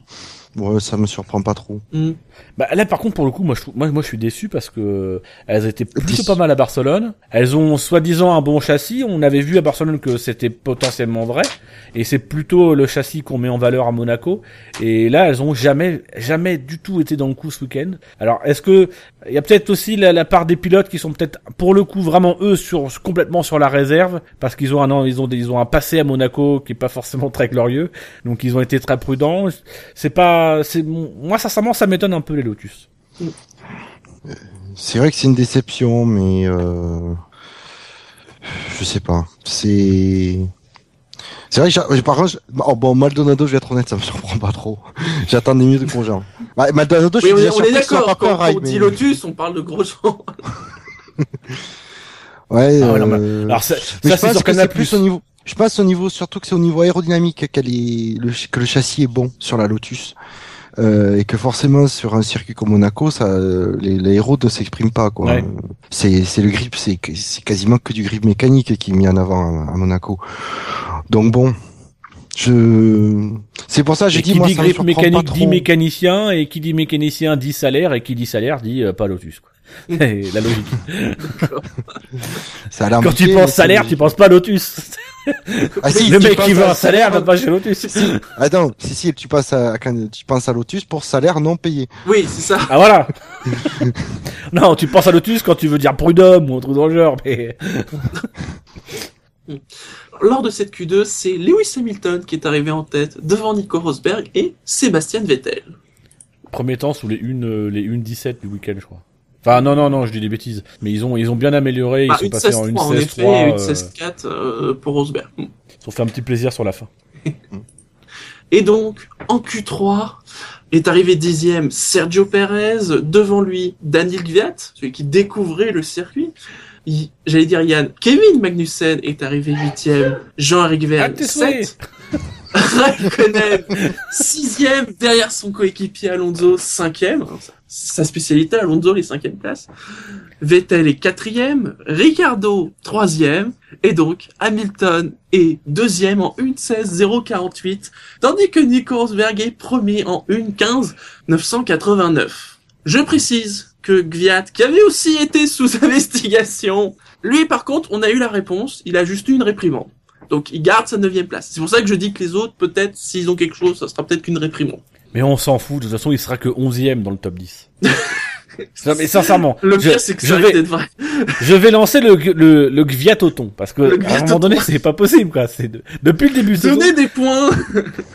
Ouais, ça me surprend pas trop. Mm. Bah là par contre pour le coup moi je moi moi je suis déçu parce que elles étaient plutôt Déçu. pas mal à Barcelone. Elles ont soi-disant un bon châssis. On avait vu à Barcelone que c'était potentiellement vrai et c'est plutôt le châssis qu'on met en valeur à Monaco. Et là elles ont jamais jamais du tout été dans le coup ce week-end. Alors est-ce que il y a peut-être aussi la, la part des pilotes qui sont peut-être pour le coup vraiment eux sur complètement sur la réserve? Parce qu'ils ont un an ils ont des- ils ont un passé à Monaco qui est pas forcément très glorieux. Donc ils ont été très prudents. C'est pas c'est moi sincèrement ça m'étonne un peu les Lotus. C'est vrai que c'est une déception, mais euh, je sais pas. C'est c'est vrai que par contre, je- oh, bon Maldonado, je vais être honnête, ça me surprend pas trop. J'attendais mieux de Grosjean. Bah, Maldonado, je Oui, suis déjà on est d'accord. Quand, quand on dit mais- Lotus, on parle de. Ouais. Ah ouais, non, euh, Alors ça, mais ça je c'est pense sur que Canal+. c'est plus au niveau. Je pense au niveau surtout que c'est au niveau aérodynamique qu'elle est le que le châssis est bon sur la Lotus. Euh, et que forcément sur un circuit comme Monaco, ça, euh, les, les héros ne s'expriment pas quoi. Ouais. C'est c'est le grip, c'est c'est quasiment que du grip mécanique qui est mis en avant à, à Monaco. Donc bon, je c'est pour ça que j'ai Et dit qui moi dit ça grip pas mécanique dit mécanicien, et qui dit mécanicien dit salaire, et qui dit salaire dit euh, pas Lotus. Quoi. C'est la logique. Ça a l'air Quand tu penses salaire, tu penses pas Lotus. Ah, si, le mec qui veut un salaire va pas chez Lotus. Attends, si si tu passes à tu penses à Lotus pour salaire non payé. Oui, c'est ça. Ah voilà. non, tu penses à Lotus quand tu veux dire prud'homme ou un truc dans le genre, mais Lors de cette Q2, c'est Lewis Hamilton qui est arrivé en tête devant Nico Rosberg et Sébastien Vettel. premier temps sous les 1 euh, les 1 17 du week-end, je crois. Enfin non non non, je dis des bêtises, mais ils ont ils ont bien amélioré, ils Ah, sont une passés en 16-3 1 en 16 effet, 3 et une euh, 16-4 euh, pour Rosberg. ils ont fait un petit plaisir sur la fin. Et donc, en Q3, est arrivé dixième Sergio Perez, devant lui Daniel Gviat, celui qui découvrait le circuit. J'allais dire Yann, Kevin Magnussen est arrivé huitième, Jean-Eric Ah, Verne tes sept, souhaits. Raikkonen sixième derrière son coéquipier Alonso cinquième, Alors, sa- spécialité Alonso les cinquième places. Vettel est quatrième, Ricardo troisième, et donc Hamilton est deuxième en 1.16.048, tandis que Nico Rosberg est premier en 1.15.989. Je précise que Gviat, qui avait aussi été sous investigation, lui par contre, on a eu la réponse, il a juste eu une réprimande. Donc il garde sa neuvième place. C'est pour ça que je dis que les autres, peut-être, s'ils ont quelque chose, ça sera peut-être qu'une réprimande. Mais on s'en fout, de toute façon, il sera que 11e dans le top 10. Non, mais sincèrement, Le je, pire, c'est que je ça vais, vrai. je vais lancer le, le, le Gviatoton, parce que Le à un moment donné, c'est pas possible, quoi. C'est de- depuis le début de saison. Donnez des points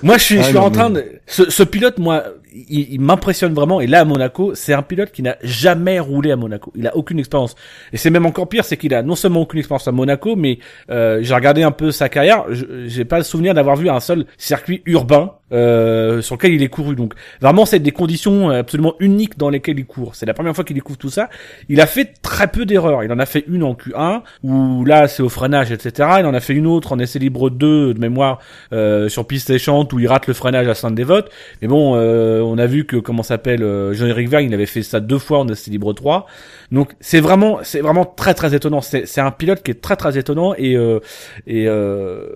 Moi, je suis, je Ah, suis non, en train de, ce, ce pilote, moi, il, il m'impressionne vraiment. Et là, à Monaco, c'est un pilote qui n'a jamais roulé à Monaco. Il a aucune expérience. Et c'est même encore pire, c'est qu'il a non seulement aucune expérience à Monaco, mais euh, j'ai regardé un peu sa carrière. je- J'ai pas le souvenir d'avoir vu un seul circuit urbain euh, sur lequel il est couru. Donc, vraiment, c'est des conditions absolument uniques dans lesquelles il court. C'est la première fois qu'il découvre tout ça. Il a fait très peu d'erreurs. Il en a fait une en Q1 où là, c'est au freinage, etc. Il en a fait une autre en essai libre 2 de mémoire euh, sur piste séchante où il rate le freinage à Sainte-Dévote. Mais bon, euh, on a vu que comment s'appelle euh, Jean-Éric Vergne, il avait fait ça deux fois en essai libre 3. Donc c'est vraiment c'est vraiment très très étonnant. C'est c'est un pilote qui est très très étonnant et euh, et, euh,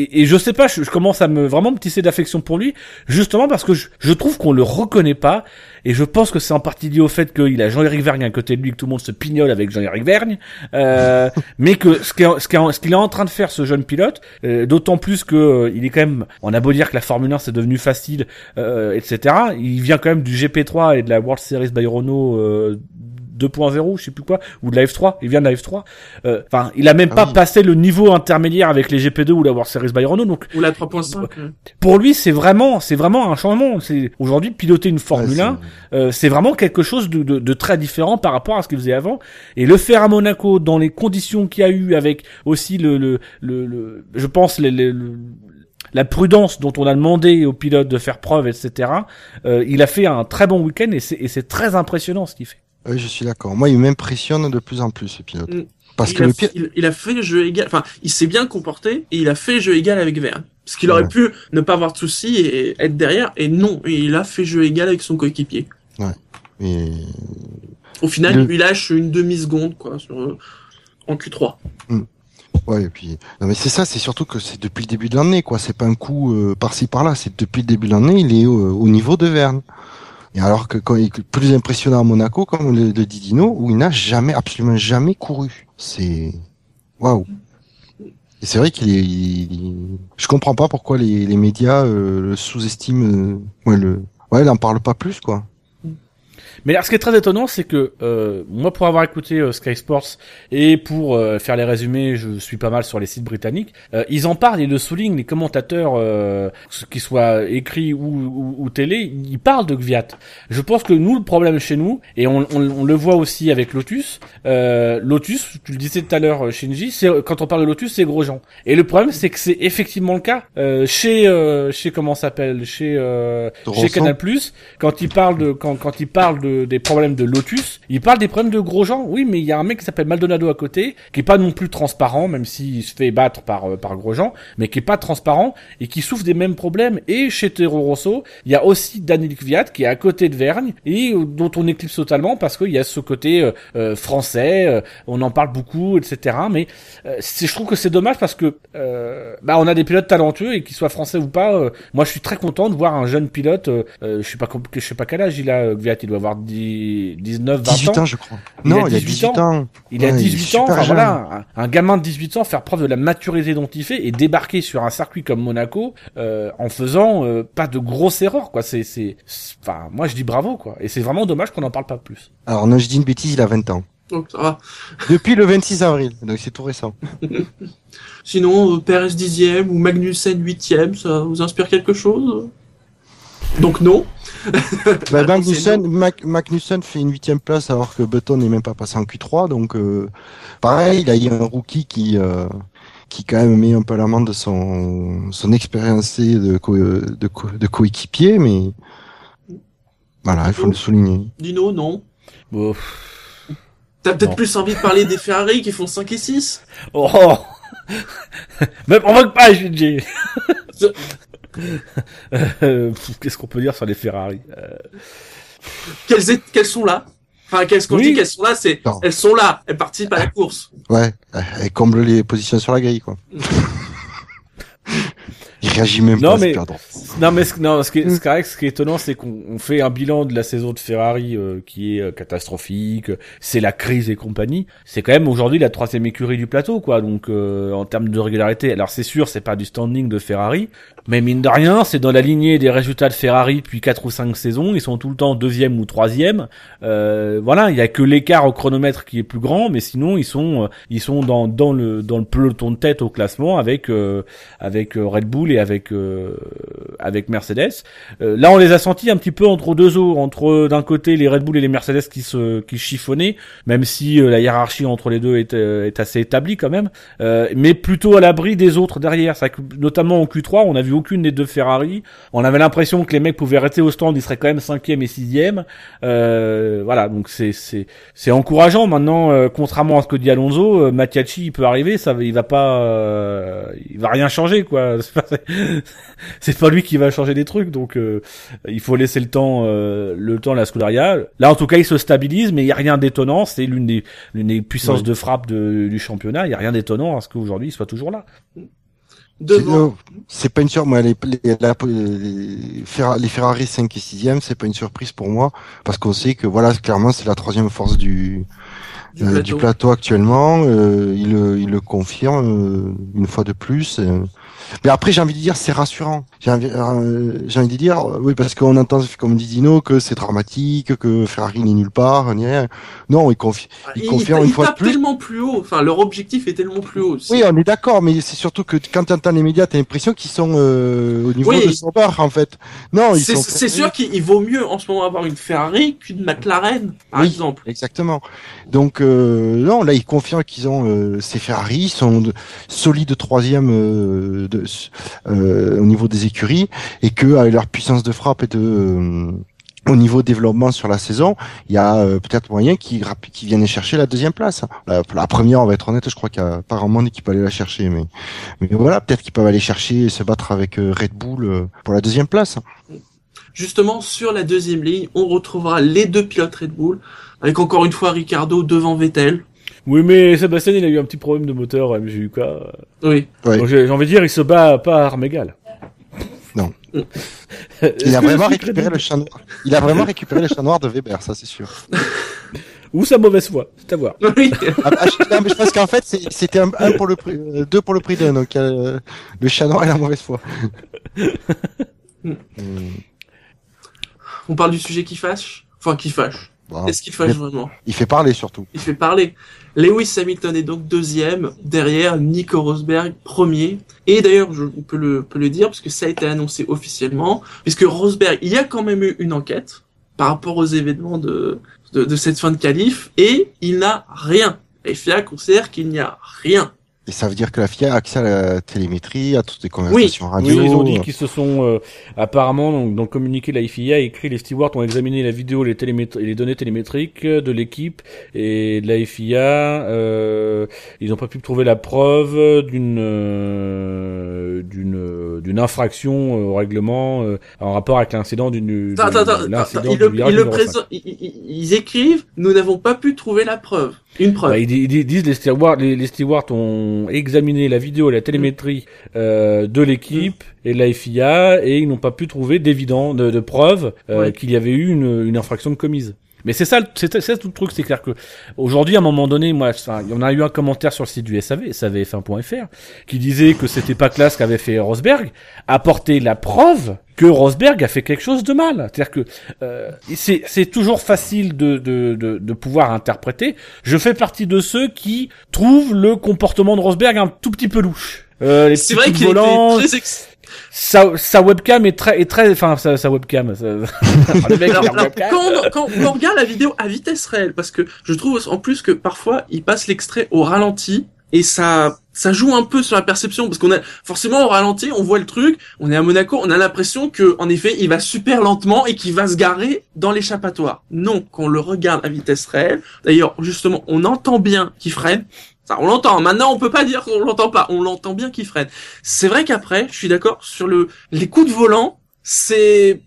et et je sais pas, je, je commence à me vraiment me tisser d'affection pour lui justement parce que je, je trouve qu'on le reconnaît pas et je pense que c'est en partie lié au fait qu'il a Jean-Éric Vergne à côté de lui que tout le monde se pignole avec Jean-Éric Vergne euh, mais que ce qu'il est en train de faire ce jeune pilote euh, d'autant plus que euh, il est quand même on a beau dire que la Formule 1 c'est devenu facile euh, etc il vient quand même du GP3 et de la World Series by Renault euh, 2.0, je sais plus quoi, ou de la F3, il vient de la F3. Euh, Enfin, il a même Ah pas oui. passé le niveau intermédiaire avec les GP2 ou la World Series by Renault. Donc, Ou la 3.5. euh. pour lui, c'est vraiment, c'est vraiment un changement. C'est aujourd'hui piloter une Formule Ouais, 1, euh, c'est vraiment quelque chose de, de, de très différent par rapport à ce qu'il faisait avant. Et le faire à Monaco dans les conditions qu'il y a eu, avec aussi le, le, le, le- je pense les, les- le- la prudence dont on a demandé aux pilotes de faire preuve, etc. euh, il a fait un très bon week-end et c'est et c'est très impressionnant ce qu'il fait. Oui, je suis d'accord. Moi, il m'impressionne de plus en plus ce pilote. Mm. Parce il, que a, le pire, il, il a fait le jeu égal. Enfin, il s'est bien comporté et il a fait le jeu égal avec Verne. Parce qu'il aurait Ouais. pu ne pas avoir de soucis et être derrière. Et non, il a fait jeu égal avec son coéquipier. et- Au final, Le- il lui lâche une demi-seconde, quoi, sur, euh, en Q3. ouais, et puis, non, mais c'est ça, c'est surtout que c'est depuis le début de l'année, quoi. C'est pas un coup euh, par-ci par-là. C'est depuis le début de l'année, il est au, au niveau de Verne. Et alors que quand il est plus impressionnant à Monaco, comme le, le dit Dino, où il n'a jamais, absolument jamais couru. C'est, waouh. Et c'est vrai qu'il est, il- je comprends pas pourquoi les, les médias euh, le sous-estiment. euh, ouais, le, ouais, il en parle pas plus, quoi. Mais là, ce qui est très étonnant, c'est que euh, moi, pour avoir écouté euh, Sky Sports et pour euh, faire les résumés, je suis pas mal sur les sites britanniques. euh, ils en parlent, ils le soulignent, les commentateurs, euh, qu'ils soient écrits ou, ou, ou télé, ils parlent de Gviat. Je pense que nous, le problème chez nous, et on, on, on le voit aussi avec Lotus, euh, Lotus, tu le disais tout à l'heure, Shinji, c'est quand on parle de Lotus, c'est Grosjean. Et le problème, c'est que c'est effectivement le cas euh, chez, euh, chez comment ça s'appelle, chez euh, chez. Canal+, quand il parle de quand quand il parle parle de, des problèmes de Lotus, il parle des problèmes de Grosjean. Oui, mais il y a un mec qui s'appelle Maldonado à côté, qui est pas non plus transparent, même s'il se fait battre par euh, par Grosjean, mais qui est pas transparent et qui souffre des mêmes problèmes. Et chez Toro Rosso, il y a aussi Daniel Kvyat qui est à côté de Vergne et dont on éclipse totalement parce qu'il y a ce côté euh, euh, français, euh, on en parle beaucoup, etc. Mais euh, je trouve que c'est dommage parce que euh, bah on a des pilotes talentueux et qu'ils soient français ou pas. moi, je suis très content de voir un jeune pilote. je sais pas, je sais pas quel âge il a. Kvyat, il doit avoir 10, 19, 20 18 ans. ans, je crois. Il a non, il a 18 18 ans. Il a Ouais, il est 18 ans, enfin voilà, un, un gamin de 18 ans faire preuve de la maturité dont il fait et débarquer sur un circuit comme Monaco euh, en faisant euh, pas de grosses erreurs quoi. C'est c'est enfin moi je dis bravo quoi et c'est vraiment dommage qu'on en parle pas plus. Alors, non, je dis une bêtise, il a 20 ans. Donc ça va. Depuis le 26 avril, donc c'est tout récent. Sinon, euh, Perez dixième ou Magnussen huitième, ça vous inspire quelque chose? Donc non. Bah, Magnussen, Mac- Magnussen fait une huitième place alors que Button n'est même pas passé en Q3, donc euh, pareil, il a eu un rookie qui euh, qui quand même met un peu à l'amende de son son expérience de co- de, co- de coéquipier, mais voilà, il faut le souligner. Dino, non. Bon, T'as peut-être plus envie de parler des Ferrari qui font 5 et 6 Oh Me provoque pas, JJ pff, Qu'est-ce qu'on peut dire sur les Ferrari Euh, Quelles, est- quelles sont là Enfin, qu'est-ce qu'on Oui. dit qu'elles sont là C'est elles sont là, elles participent à la course. Ouais, elle comble les positions sur la grille, quoi. il réagit même Non, pas, mais- perdant. Non mais ce, non, ce qui est, ce qui est- ce qui est étonnant, c'est qu'on on fait un bilan de la saison de Ferrari euh, qui est euh, catastrophique. C'est la crise et compagnie. C'est quand même aujourd'hui la troisième écurie du plateau, quoi. Donc euh, en termes de régularité, alors c'est sûr, c'est pas du standing de Ferrari, mais mine de rien, c'est dans la lignée des résultats de Ferrari depuis quatre ou cinq saisons. Ils sont tout le temps deuxième ou troisième. Euh, voilà, il y a que l'écart au chronomètre qui est plus grand, mais sinon ils sont euh, ils sont dans dans le dans le peloton de tête au classement avec euh, avec Red Bull et avec euh, avec Mercedes. Euh, là, on les a sentis un petit peu entre deux eaux, entre d'un côté les Red Bull et les Mercedes qui se qui chiffonnaient, même si euh, la hiérarchie entre les deux est, est assez établie quand même, mais plutôt à l'abri des autres derrière. Ça, notamment en Q3, on n'a vu aucune des deux Ferrari. On avait l'impression que les mecs pouvaient rester au stand, ils seraient quand même cinquième et sixième. Euh, voilà, donc c'est c'est c'est encourageant. Maintenant, euh, contrairement à ce que dit Alonso, euh, Mattiacci, il peut arriver, ça, il va pas, euh, il va rien changer quoi. C'est pas- lui qui va changer des trucs, donc euh, il faut laisser le temps, euh, le temps à la Scuderia. Là, en tout cas, il se stabilise, mais il y a rien d'étonnant. C'est l'une des, l'une des puissances Oui. de frappe de- du championnat. Il y a rien d'étonnant à ce qu'aujourd'hui il soit toujours là. C'est pas une surprise. Moi, les, les, la- les, Ferra- les Ferrari 5 et 6e, c'est pas une surprise pour moi, parce qu'on sait que voilà, clairement, c'est la troisième force du, Du euh, plateau. du plateau actuellement. Euh, il, le- il le confirme euh, une fois de plus. Euh. Mais après, j'ai envie de dire, c'est rassurant. J'ai envie, euh, j'ai envie de dire, euh, oui, parce qu'on entend, comme dit Dino, que c'est dramatique, que Ferrari n'est nulle part, ni rien. Non, il confie. Il confirme une ils fois de plus. tellement plus haut. Enfin, leur objectif est tellement plus haut. aussi. Oui, on est d'accord, mais c'est surtout que quand tu entends les médias, t'as l'impression qu'ils sont euh, au niveau Oui. de Sauber, en fait. Non, ils c'est sont. c'est sûr qu'il il vaut mieux en ce moment avoir une Ferrari qu'une McLaren, par Oui. exemple. Exactement. Donc euh, non, là ils confirment qu'ils ont euh, ces Ferrari, ils sont de, solides troisième de, euh, au niveau des écuries et que avec leur puissance de frappe et de euh, au niveau développement sur la saison, il y a euh, peut-être moyen qu'ils viennent chercher la deuxième place. La, première, on va être honnête, je crois qu'il y a pas vraiment qui peut aller la chercher, mais mais voilà, peut-être qu'ils peuvent aller chercher et se battre avec euh, Red Bull euh, pour la deuxième place. Justement, sur la deuxième ligne, on retrouvera les deux pilotes Red Bull, avec encore une fois Ricardo devant Vettel. Oui, mais Sébastien, il a eu un petit problème de moteur MGUK. Oui. Ouais. Donc, j'ai j'ai envie de dire, il se bat pas à armes égales. Non. Il a vraiment récupéré le chat noir. Il a vraiment récupéré le chat noir de Weber, ça c'est sûr. Ou sa mauvaise foi, c'est à voir. Oui. Ah, ah, je, non, mais je pense qu'en fait, c'était un, un pour le prix, euh, deux pour le prix d'un, donc euh, le chat noir et la mauvaise foi. Hum, On parle du sujet qui fâche? Enfin, qui fâche. bon, Est-ce qu'il fâche vraiment? il fait parler surtout. Il fait parler. Lewis Hamilton est donc deuxième, derrière Nico Rosberg premier. Et d'ailleurs, je on peut le, le dire, parce que ça a été annoncé officiellement, puisque Rosberg, il y a quand même eu une enquête par rapport aux événements de, de, de cette fin de qualif, et il n'a rien. La FIA considère qu'il n'y a rien. Et ça veut dire que la FIA a accès à la télémétrie, à toutes les conversations Oui, radio. ils ont dit qu'ils se sont euh, apparemment donc, dans le communiqué de la FIA a écrit les stewards ont examiné la vidéo les les données télémétriques de l'équipe et de la FIA euh, ils n'ont pas pu trouver la preuve d'une euh, d'une d'une infraction euh, au règlement euh, en rapport avec l'incident d'une du- Attends, ils écrivent, nous n'avons pas pu trouver la preuve. Une preuve. Bah, ils, di- ils disent les stewards, les, les stewards ont examiné la vidéo et la télémétrie euh, de l'équipe et de la FIA et ils n'ont pas pu trouver d'évident de, de preuves euh, Ouais. qu'il y avait eu une, une infraction de commise. Mais c'est ça, c'est c'est ça tout le truc, c'est clair que aujourd'hui, à un moment donné, moi, enfin, il y en a eu un commentaire sur le site du SAV, savf1.fr, qui disait que c'était pas classe qu'avait fait Rosberg, apporter la preuve que Rosberg a fait quelque chose de mal. C'est-à-dire que euh, c'est c'est toujours facile de, de, de, de pouvoir interpréter. Je fais partie de ceux qui trouvent le comportement de Rosberg un tout petit peu louche. Euh, les C'est petits vrai coups qu'il était très ex... sa, sa webcam est très, est très, enfin sa, sa webcam. ça- le mec, Alors, il a une alors, webcam. quand, on, quand on regarde la vidéo à vitesse réelle, parce que je trouve en plus que parfois il passe l'extrait au ralenti et ça ça joue un peu sur la perception parce qu'on a forcément au ralenti on voit le truc, on est à Monaco, on a l'impression que en effet il va super lentement et qu'il va se garer dans l'échappatoire. Non, quand on le regarde à vitesse réelle, d'ailleurs justement on entend bien qu'il freine. Ça, on l'entend. Maintenant, on peut pas dire qu'on l'entend pas. On l'entend bien qu'il freine. C'est vrai qu'après, je suis d'accord sur le les coups de volant. C'est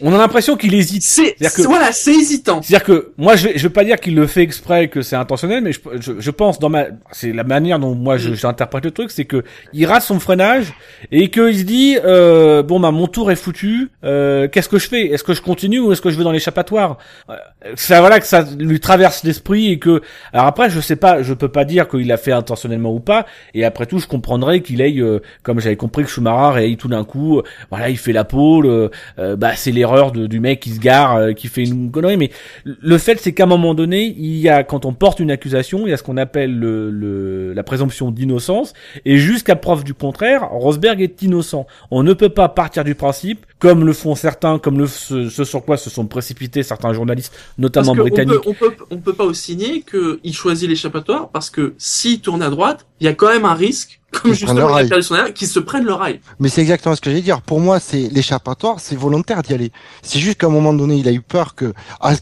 On a l'impression qu'il hésite. c'est C'est-à-dire que- voilà, c'est hésitant. C'est-à-dire que moi, je vais, je veux pas dire qu'il le fait exprès, que c'est intentionnel, mais je, je, je pense dans ma, c'est la manière dont moi je- Mm. j'interprète le truc, c'est que il rate son freinage et qu'il se dit euh, bon bah mon tour est foutu, euh, qu'est-ce que je fais? Est-ce que je continue ou est-ce que je vais dans l'échappatoire? Euh, Ça voilà que ça lui traverse l'esprit et que alors après je sais pas, je peux pas dire qu'il a fait intentionnellement ou pas. Et après tout, je comprendrais qu'il aille, euh, comme j'avais compris que Schumacher aille tout d'un coup, voilà, il fait la pole, euh, bah c'est l'erreur de- du mec qui se gare, euh, qui fait une connerie. Mais le fait, c'est qu'à un moment donné, il y a quand on porte une accusation, il y a ce qu'on appelle le, le- la présomption d'innocence, et jusqu'à preuve du contraire, Rosberg est innocent. On ne peut pas partir du principe, comme le font certains, comme le ce, ce sur quoi se sont précipités certains journalistes, notamment britanniques. On peut, on peut, on peut pas aussi nier qu'il choisit l'échappatoire parce que s'il tourne à droite, il y a quand même un risque, comme justement il son air, qu'ils se prennent le rail. Mais c'est exactement ce que j'allais dire. Pour moi, c'est l'échappatoire, c'est volontaire d'y aller. C'est juste qu'à un moment donné, il a eu peur que,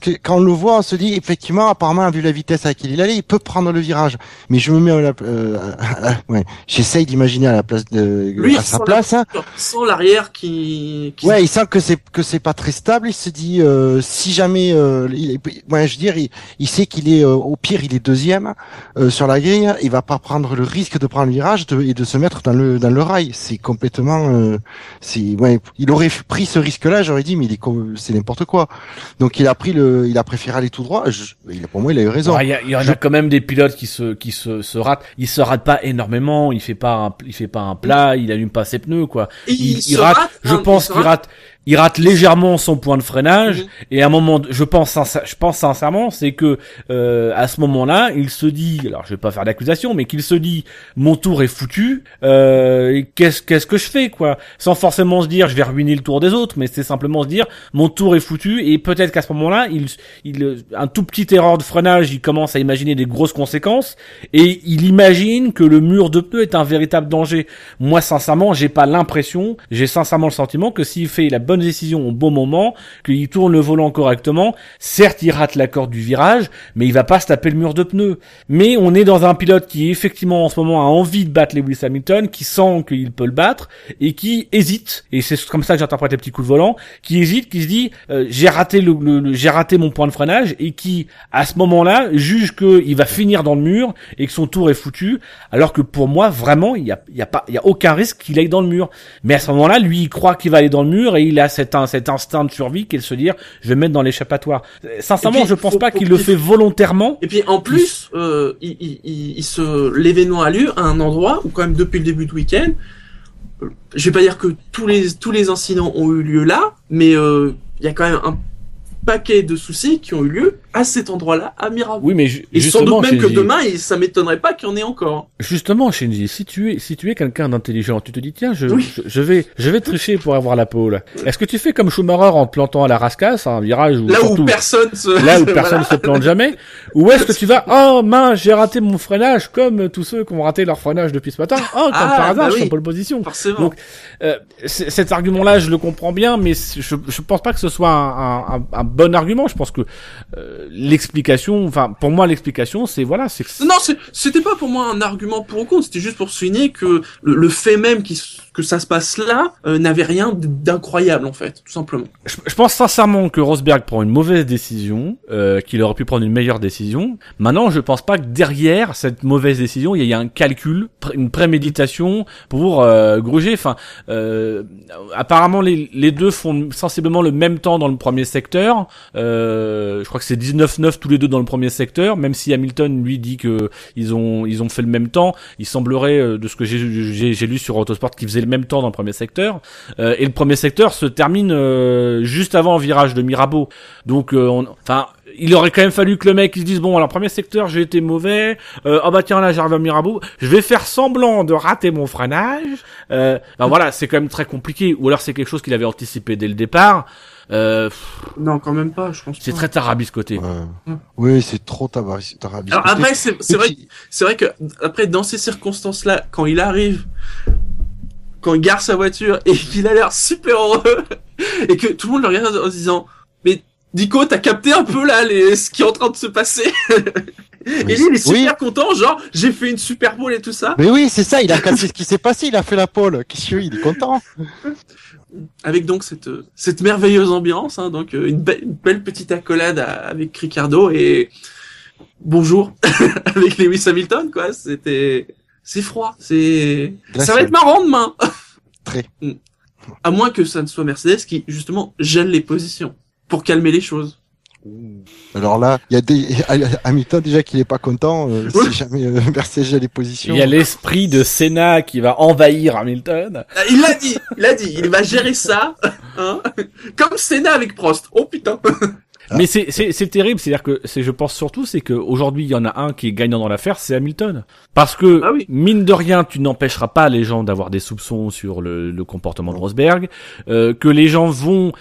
que- quand on le voit, on se dit effectivement, apparemment, vu la vitesse à laquelle il allait, il peut prendre le virage. Mais je me mets à la, euh, ouais, j'essaye d'imaginer à la place de, Lui, à sa place. Hein. Sans l'arrière qui, qui Ouais, il sent que c'est que c'est pas très stable. Il se dit euh, si jamais, euh, il, est- ouais, je veux dire, il, il sait qu'il est euh, au pire, il est deuxième euh, sur la grille. Il va pas prendre le risque de prendre le virage de- et de se mettre dans le dans le rail. C'est complètement, euh, c'est ouais. Il aurait pris ce risque-là, j'aurais dit, mais il est c'est n'importe quoi. Donc il a pris le, il a préféré aller tout droit. Je, il a, pour moi, il a eu raison. Ouais, Il y, en Je- a quand même des pilotes qui se qui se, se ratent. Il se rate pas énormément. Il fait pas un, il fait pas un plat. Il allume pas ses pneus quoi. Et Il, rate. rate, je hein, pense il se qu'il rate. Il rate légèrement son point de freinage. Mhm. Et à un moment, je pense, je pense sincèrement, c'est que euh, à ce moment-là, il se dit, alors je vais pas faire d'accusation, mais qu'il se dit, mon tour est foutu. Euh, qu'est-ce qu'est-ce que je fais quoi? Sans forcément se dire, je vais ruiner le tour des autres, mais c'est simplement se dire, mon tour est foutu. Et peut-être qu'à ce moment-là, il, il, un tout petit erreur de freinage, il commence à imaginer des grosses conséquences et il imagine que le mur de pneu est un véritable danger. Moi, sincèrement, j'ai pas l'impression, j'ai sincèrement le sentiment que s'il fait la bonne décision au bon moment, qu'il tourne le volant correctement, certes, il rate la corde du virage, mais il va pas se taper le mur de pneus. Mais on est dans un pilote qui, effectivement, en ce moment, a envie de battre Lewis Hamilton, qui sent qu'il peut le battre, et qui hésite, et c'est comme ça que j'interprète les petits coups de volant, qui hésite, qui se dit, euh, j'ai raté le, le- le- j'ai raté mon point de freinage, et qui, à ce moment-là, juge qu'il va finir dans le mur, et que son tour est foutu, alors que pour moi, vraiment, il y a, y a pas, il y a aucun risque qu'il aille dans le mur. Mais à ce moment-là, lui, il croit qu'il va aller dans le mur, et il a cet, in- cet instinct de survie qui est de se dire, je vais me mettre dans l'échappatoire. Sincèrement, puis, je pense faut- pas qu'il le qu'il- fait volontairement. Et puis en plus, euh, il, il, il, il se l'événement a lieu à un endroit où quand même depuis le début du week-end, euh, je vais pas dire que tous les tous les incidents ont eu lieu là, mais euh, il y a quand même un paquet de soucis qui ont eu lieu à cet endroit-là, à Mirabeau. Oui, mais Et sans doute même que Shinji, demain, il- ça m'étonnerait pas qu'il y en ait encore. Justement, Shinji, si tu es, si tu es quelqu'un d'intelligent, tu te dis, tiens, je, Oui. je, je vais, je vais tricher pour avoir la pole. Est-ce que tu fais comme Schumacher en te plantant à la rascasse, un virage où, Là surtout, où personne se... là où Voilà. personne se plante jamais? Ou est-ce que tu vas, oh, mince, j'ai raté mon freinage, comme tous ceux qui ont raté leur freinage depuis ce matin? Oh, comme Ah, par hasard, bah je suis oui. en pole position. Forcément. Donc, Euh, cet argument-là, je le comprends bien, mais je, je pense pas que ce soit un, un, un- un bon argument. Je pense que euh, l'explication, enfin, pour moi, l'explication, c'est voilà, c'est Non, c'était pas pour moi un argument pour ou contre, c'était juste pour souligner que le, le fait même qu'il s- que ça se passe là euh, n'avait rien d'incroyable en fait, tout simplement. Je, pense sincèrement que Rosberg prend une mauvaise décision, euh, qu'il aurait pu prendre une meilleure décision. Maintenant, je pense pas que derrière cette mauvaise décision, il y a un calcul, une préméditation pour euh, gruger. Enfin, euh, apparemment, les, les deux font sensiblement le même temps dans le premier secteur. Euh, je crois que c'est 19-9 tous les deux dans le premier secteur, même si Hamilton lui dit que ils ont ils ont fait le même temps. Il semblerait, de ce que j'ai lu sur Autosport, qu'ils faisaient le même temps dans le premier secteur. Euh, et le premier secteur se termine euh, juste avant le virage de Mirabeau. Donc, euh, on- enfin, il aurait quand même fallu que le mec il se dise bon, alors premier secteur j'ai été mauvais. Euh, oh bah tiens là j'arrive à Mirabeau, je vais faire semblant de rater mon freinage. Euh, ben voilà, c'est quand même très compliqué. Ou alors c'est quelque chose qu'il avait anticipé dès le départ. Euh, pff, Non, quand même pas, je pense c'est très tarabiscoté. Ouais. Mm. Oui, c'est trop tarabiscoté. Alors après, c'est vrai, c'est vrai que après dans ces circonstances-là, quand il arrive, quand il gare sa voiture et qu'il a l'air super heureux et que tout le monde le regarde en se disant, mais Nico, t'as capté un peu là les, ce qui est en train de se passer? Et lui, il est Oui. super content, genre j'ai fait une super boule et tout ça. Mais oui, c'est ça, il a capté ce qui s'est passé, il a fait la pole. Qu'est-ce qu'il est content? Avec donc cette cette merveilleuse ambiance, hein, donc euh, une, belle une belle petite accolade à- avec Ricardo et bonjour avec Lewis Hamilton quoi. C'était c'est froid, c'est ça va être marrant demain. Très. Mm. À moins que ça ne soit Mercedes qui justement gèle les positions pour calmer les choses. Alors là, il y a des Hamilton déjà qu'il est pas content. euh, Oui. si jamais euh, Mercedes a les positions. Il y a l'esprit de Senna qui va envahir Hamilton. Ah, Il l'a dit, il l'a dit, il va gérer ça, hein, comme Senna avec Prost. Oh putain. Ah. Mais c'est terrible, c'est-à-dire que c'est je pense surtout c'est que aujourd'hui il y en a un qui est gagnant dans l'affaire, c'est Hamilton. Parce que Ah oui. mine de rien, tu n'empêcheras pas les gens d'avoir des soupçons sur le, le comportement de Rosberg, euh, que les gens vont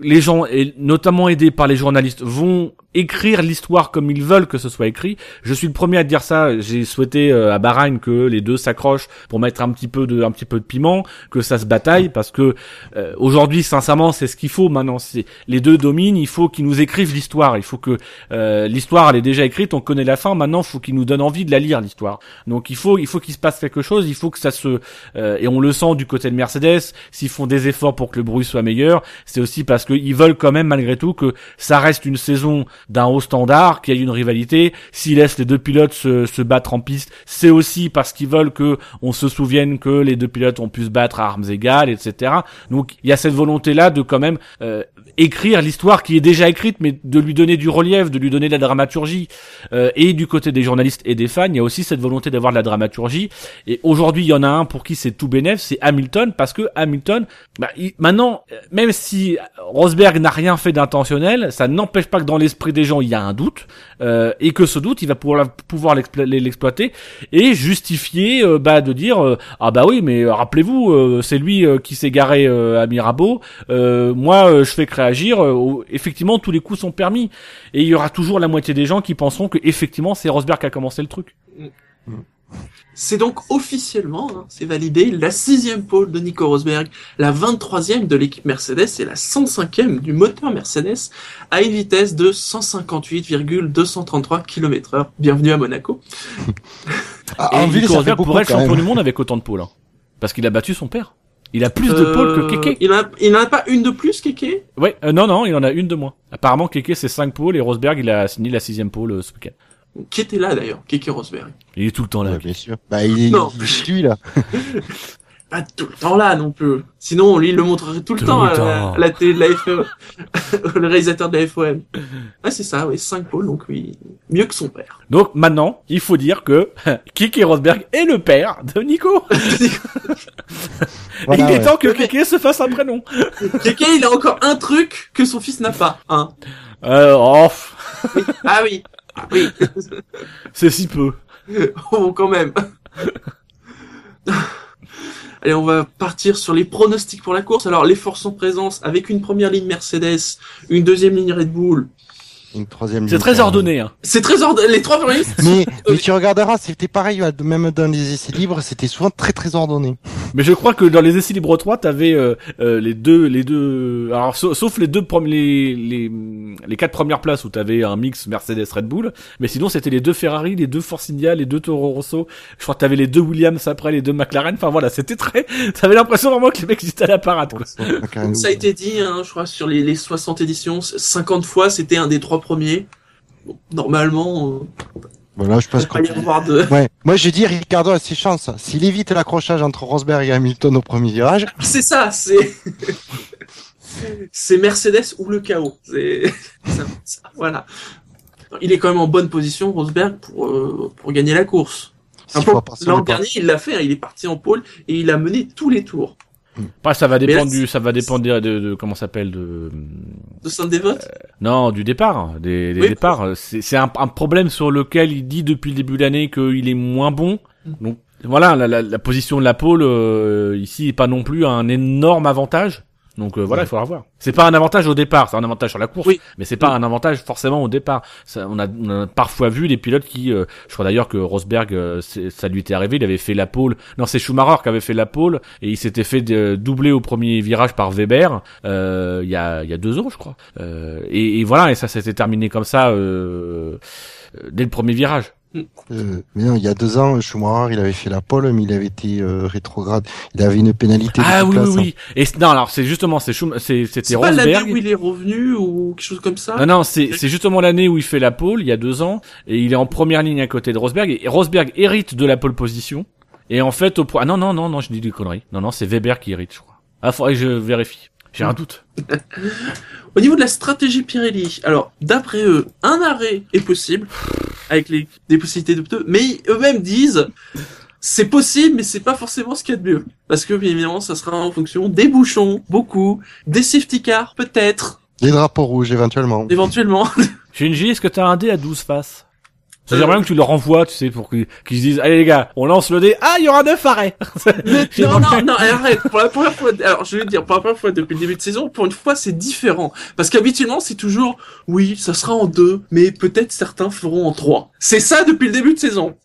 les gens, et notamment aidés par les journalistes, vont écrire l'histoire comme ils veulent que ce soit écrit. Je suis le premier à dire ça. J'ai souhaité euh, à Bahreïn que les deux s'accrochent pour mettre un petit peu de, un petit peu de piment, que ça se bataille, parce que euh, aujourd'hui, sincèrement, c'est ce qu'il faut maintenant. C'est les deux dominent. Il faut qu'ils nous écrivent l'histoire. Il faut que euh, l'histoire elle est déjà écrite. On connaît la fin. Maintenant, il faut qu'ils nous donnent envie de la lire l'histoire. Donc il faut, il faut qu'il se passe quelque chose. Il faut que ça se euh, et on le sent du côté de Mercedes. S'ils font des efforts pour que le bruit soit meilleur, c'est aussi parce qu'ils veulent quand même malgré tout que ça reste une saison d'un haut standard, qu'il y ait une rivalité. S'ils laissent les deux pilotes se, se battre en piste, c'est aussi parce qu'ils veulent que on se souvienne que les deux pilotes ont pu se battre à armes égales, etc. Donc il y a cette volonté là de quand même euh, écrire l'histoire qui est déjà écrite, mais de lui donner du relief, de lui donner de la dramaturgie. Euh, et du côté des journalistes et des fans, il y a aussi cette volonté d'avoir de la dramaturgie. Et aujourd'hui, il y en a un pour qui c'est tout bénef, c'est Hamilton, parce que Hamilton, bah, il- maintenant, euh, même si Rosberg n'a rien fait d'intentionnel, ça n'empêche pas que dans l'esprit des gens, il y a un doute, euh, et que ce doute, il va pouvoir, pouvoir l'explo- l'exploiter et justifier, euh, bah, de dire, euh, ah bah oui, mais rappelez-vous, c'est lui qui s'est garé à Mirabeau, moi, je fais que réagir, euh, effectivement, tous les coups sont permis, et il y aura toujours la moitié des gens qui penseront que effectivement, c'est Rosberg qui a commencé le truc. C'est donc officiellement, hein, c'est validé, la sixième pole de Nico Rosberg, la 23e de l'équipe Mercedes et la 105e du moteur Mercedes à une vitesse de 158,233 km heure. Bienvenue à Monaco. Ah, Et en ville, Nico Rosberg beaucoup pourrait être champion du monde avec autant de pôles. hein. Parce qu'il a battu son père. Il a plus de Euh, pôles que Keke. Il en a, il en a pas une de plus, Keke Ouais, euh, non, non, il en a une de moins. Apparemment, Keke c'est 5 pôles et Rosberg il a signé la sixième pôle euh, ce week-end. Qui était là d'ailleurs, Keke Rosberg. Il est tout le temps là. Ouais, bien sûr. Bah, il est, Non. il est chez lui, là. Pas tout le temps là non plus. Sinon, lui, il le montrerait tout le Tout temps le à la, temps. à la télé de la FOM. le réalisateur de la FOM. Ah, c'est ça, oui, 5 pôles, donc oui, mieux que son père. Donc maintenant, il faut dire que Keke Rosberg est le père de Nico. Voilà, il est ouais. temps que. Keke se fasse un prénom. Keke, il a encore un truc que son fils n'a pas, hein. Euh, oh. Oui. Ah oui. Ah oui. C'est si peu. oh, quand même. Allez, on va partir sur les pronostics pour la course. Alors, les forces en présence avec une première ligne Mercedes, une deuxième ligne Red Bull. Une troisième C'est très Ferrari. ordonné. Hein. C'est très ordonné. Les trois lignes. Mais, mais tu regarderas, c'était pareil, euh, même dans les essais libres, c'était souvent très très ordonné. Mais je crois que dans les essais libres 3, t'avais euh, euh, les deux, les deux, alors sauf, sauf les deux premiers, les, les les quatre premières places où t'avais un mix Mercedes Red Bull, mais sinon c'était les deux Ferrari, les deux Force India, les deux Toro Rosso. Je crois que t'avais les deux Williams après, les deux McLaren. Enfin voilà, c'était très, t'avais l'impression vraiment que les mecs étaient à la parade. Quoi. Ça a été dit, hein, je crois, sur les, les 60 éditions, 50 fois, c'était un des trois premiers. Bon, normalement, euh, Voilà, je pense avoir de... Ouais. Moi, je dis, Ricardo a ses chances. S'il évite l'accrochage entre Rosberg et Hamilton au premier virage, C'est ça, c'est... c'est Mercedes ou le chaos. C'est... voilà. Il est quand même en bonne position, Rosberg, pour, euh, pour gagner la course. L'an dernier, il l'a fait, hein, il est parti en pôle et il a mené tous les tours. Après, ça va dépendre là, du, ça va dépendre de, de, de- comment ça s'appelle de, De Saint-Dévot non, du départ, hein, des, des Oui. départs. C'est, c'est un, un problème sur lequel il dit depuis le début de l'année qu'il est moins bon. Donc voilà, la, la, la position de la pole euh, ici est pas non plus un énorme avantage. Donc euh, voilà, il faudra voir. C'est pas un avantage au départ, c'est un avantage sur la course, Oui. mais c'est pas un avantage forcément au départ. Ça, on, a, on a parfois vu des pilotes qui, euh, je crois d'ailleurs que Rosberg, euh, ça lui était arrivé, il avait fait la pole. Non, c'est Schumacher qui avait fait la pole et il s'était fait de- doubler au premier virage par Weber euh, il y a il y a deux ans, je crois. Euh, et, et voilà, et ça s'était terminé comme ça euh, euh, dès le premier virage. Euh, mais non, il y a deux ans, Schumacher, il avait fait la pole, mais il avait été euh, rétrograde. Il avait une pénalité de Ah oui, oui, place, hein. oui. Et non, alors c'est justement, c'est c'était C'est pas l'année Rosberg. où il est revenu ou quelque chose comme ça Non, non, c'est c'est justement l'année où il fait la pole, il y a deux ans, et il est en première ligne à côté de Rosberg, et Rosberg hérite de la pole position, et en fait, au point... Ah non, non, non, non, je dis des conneries. Non, non, c'est Weber qui hérite, je crois. Ah, faudrait que je vérifie. J'ai un doute. Au niveau de la stratégie Pirelli, alors d'après eux, un arrêt est possible avec les des possibilités de pneus, mais eux-mêmes disent c'est possible, mais c'est pas forcément ce qu'il y a de mieux, parce que bien évidemment, ça sera en fonction des bouchons, beaucoup, des safety cars, peut-être, Des drapeaux rouges, éventuellement. éventuellement. Shinji, est-ce que t'as un dé à 12 faces? J'aimerais bien que tu le renvoies, tu sais, pour qu'ils qu'ils se disent, allez les gars, on lance le dé, ah, il y aura neuf arrêts non, non, non, arrête. Pour la première fois, alors je vais te dire, pour la première fois depuis le début de saison, pour une fois, c'est différent. Parce qu'habituellement, c'est toujours, oui, ça sera en deux, mais peut-être certains feront en trois. C'est ça depuis le début de saison.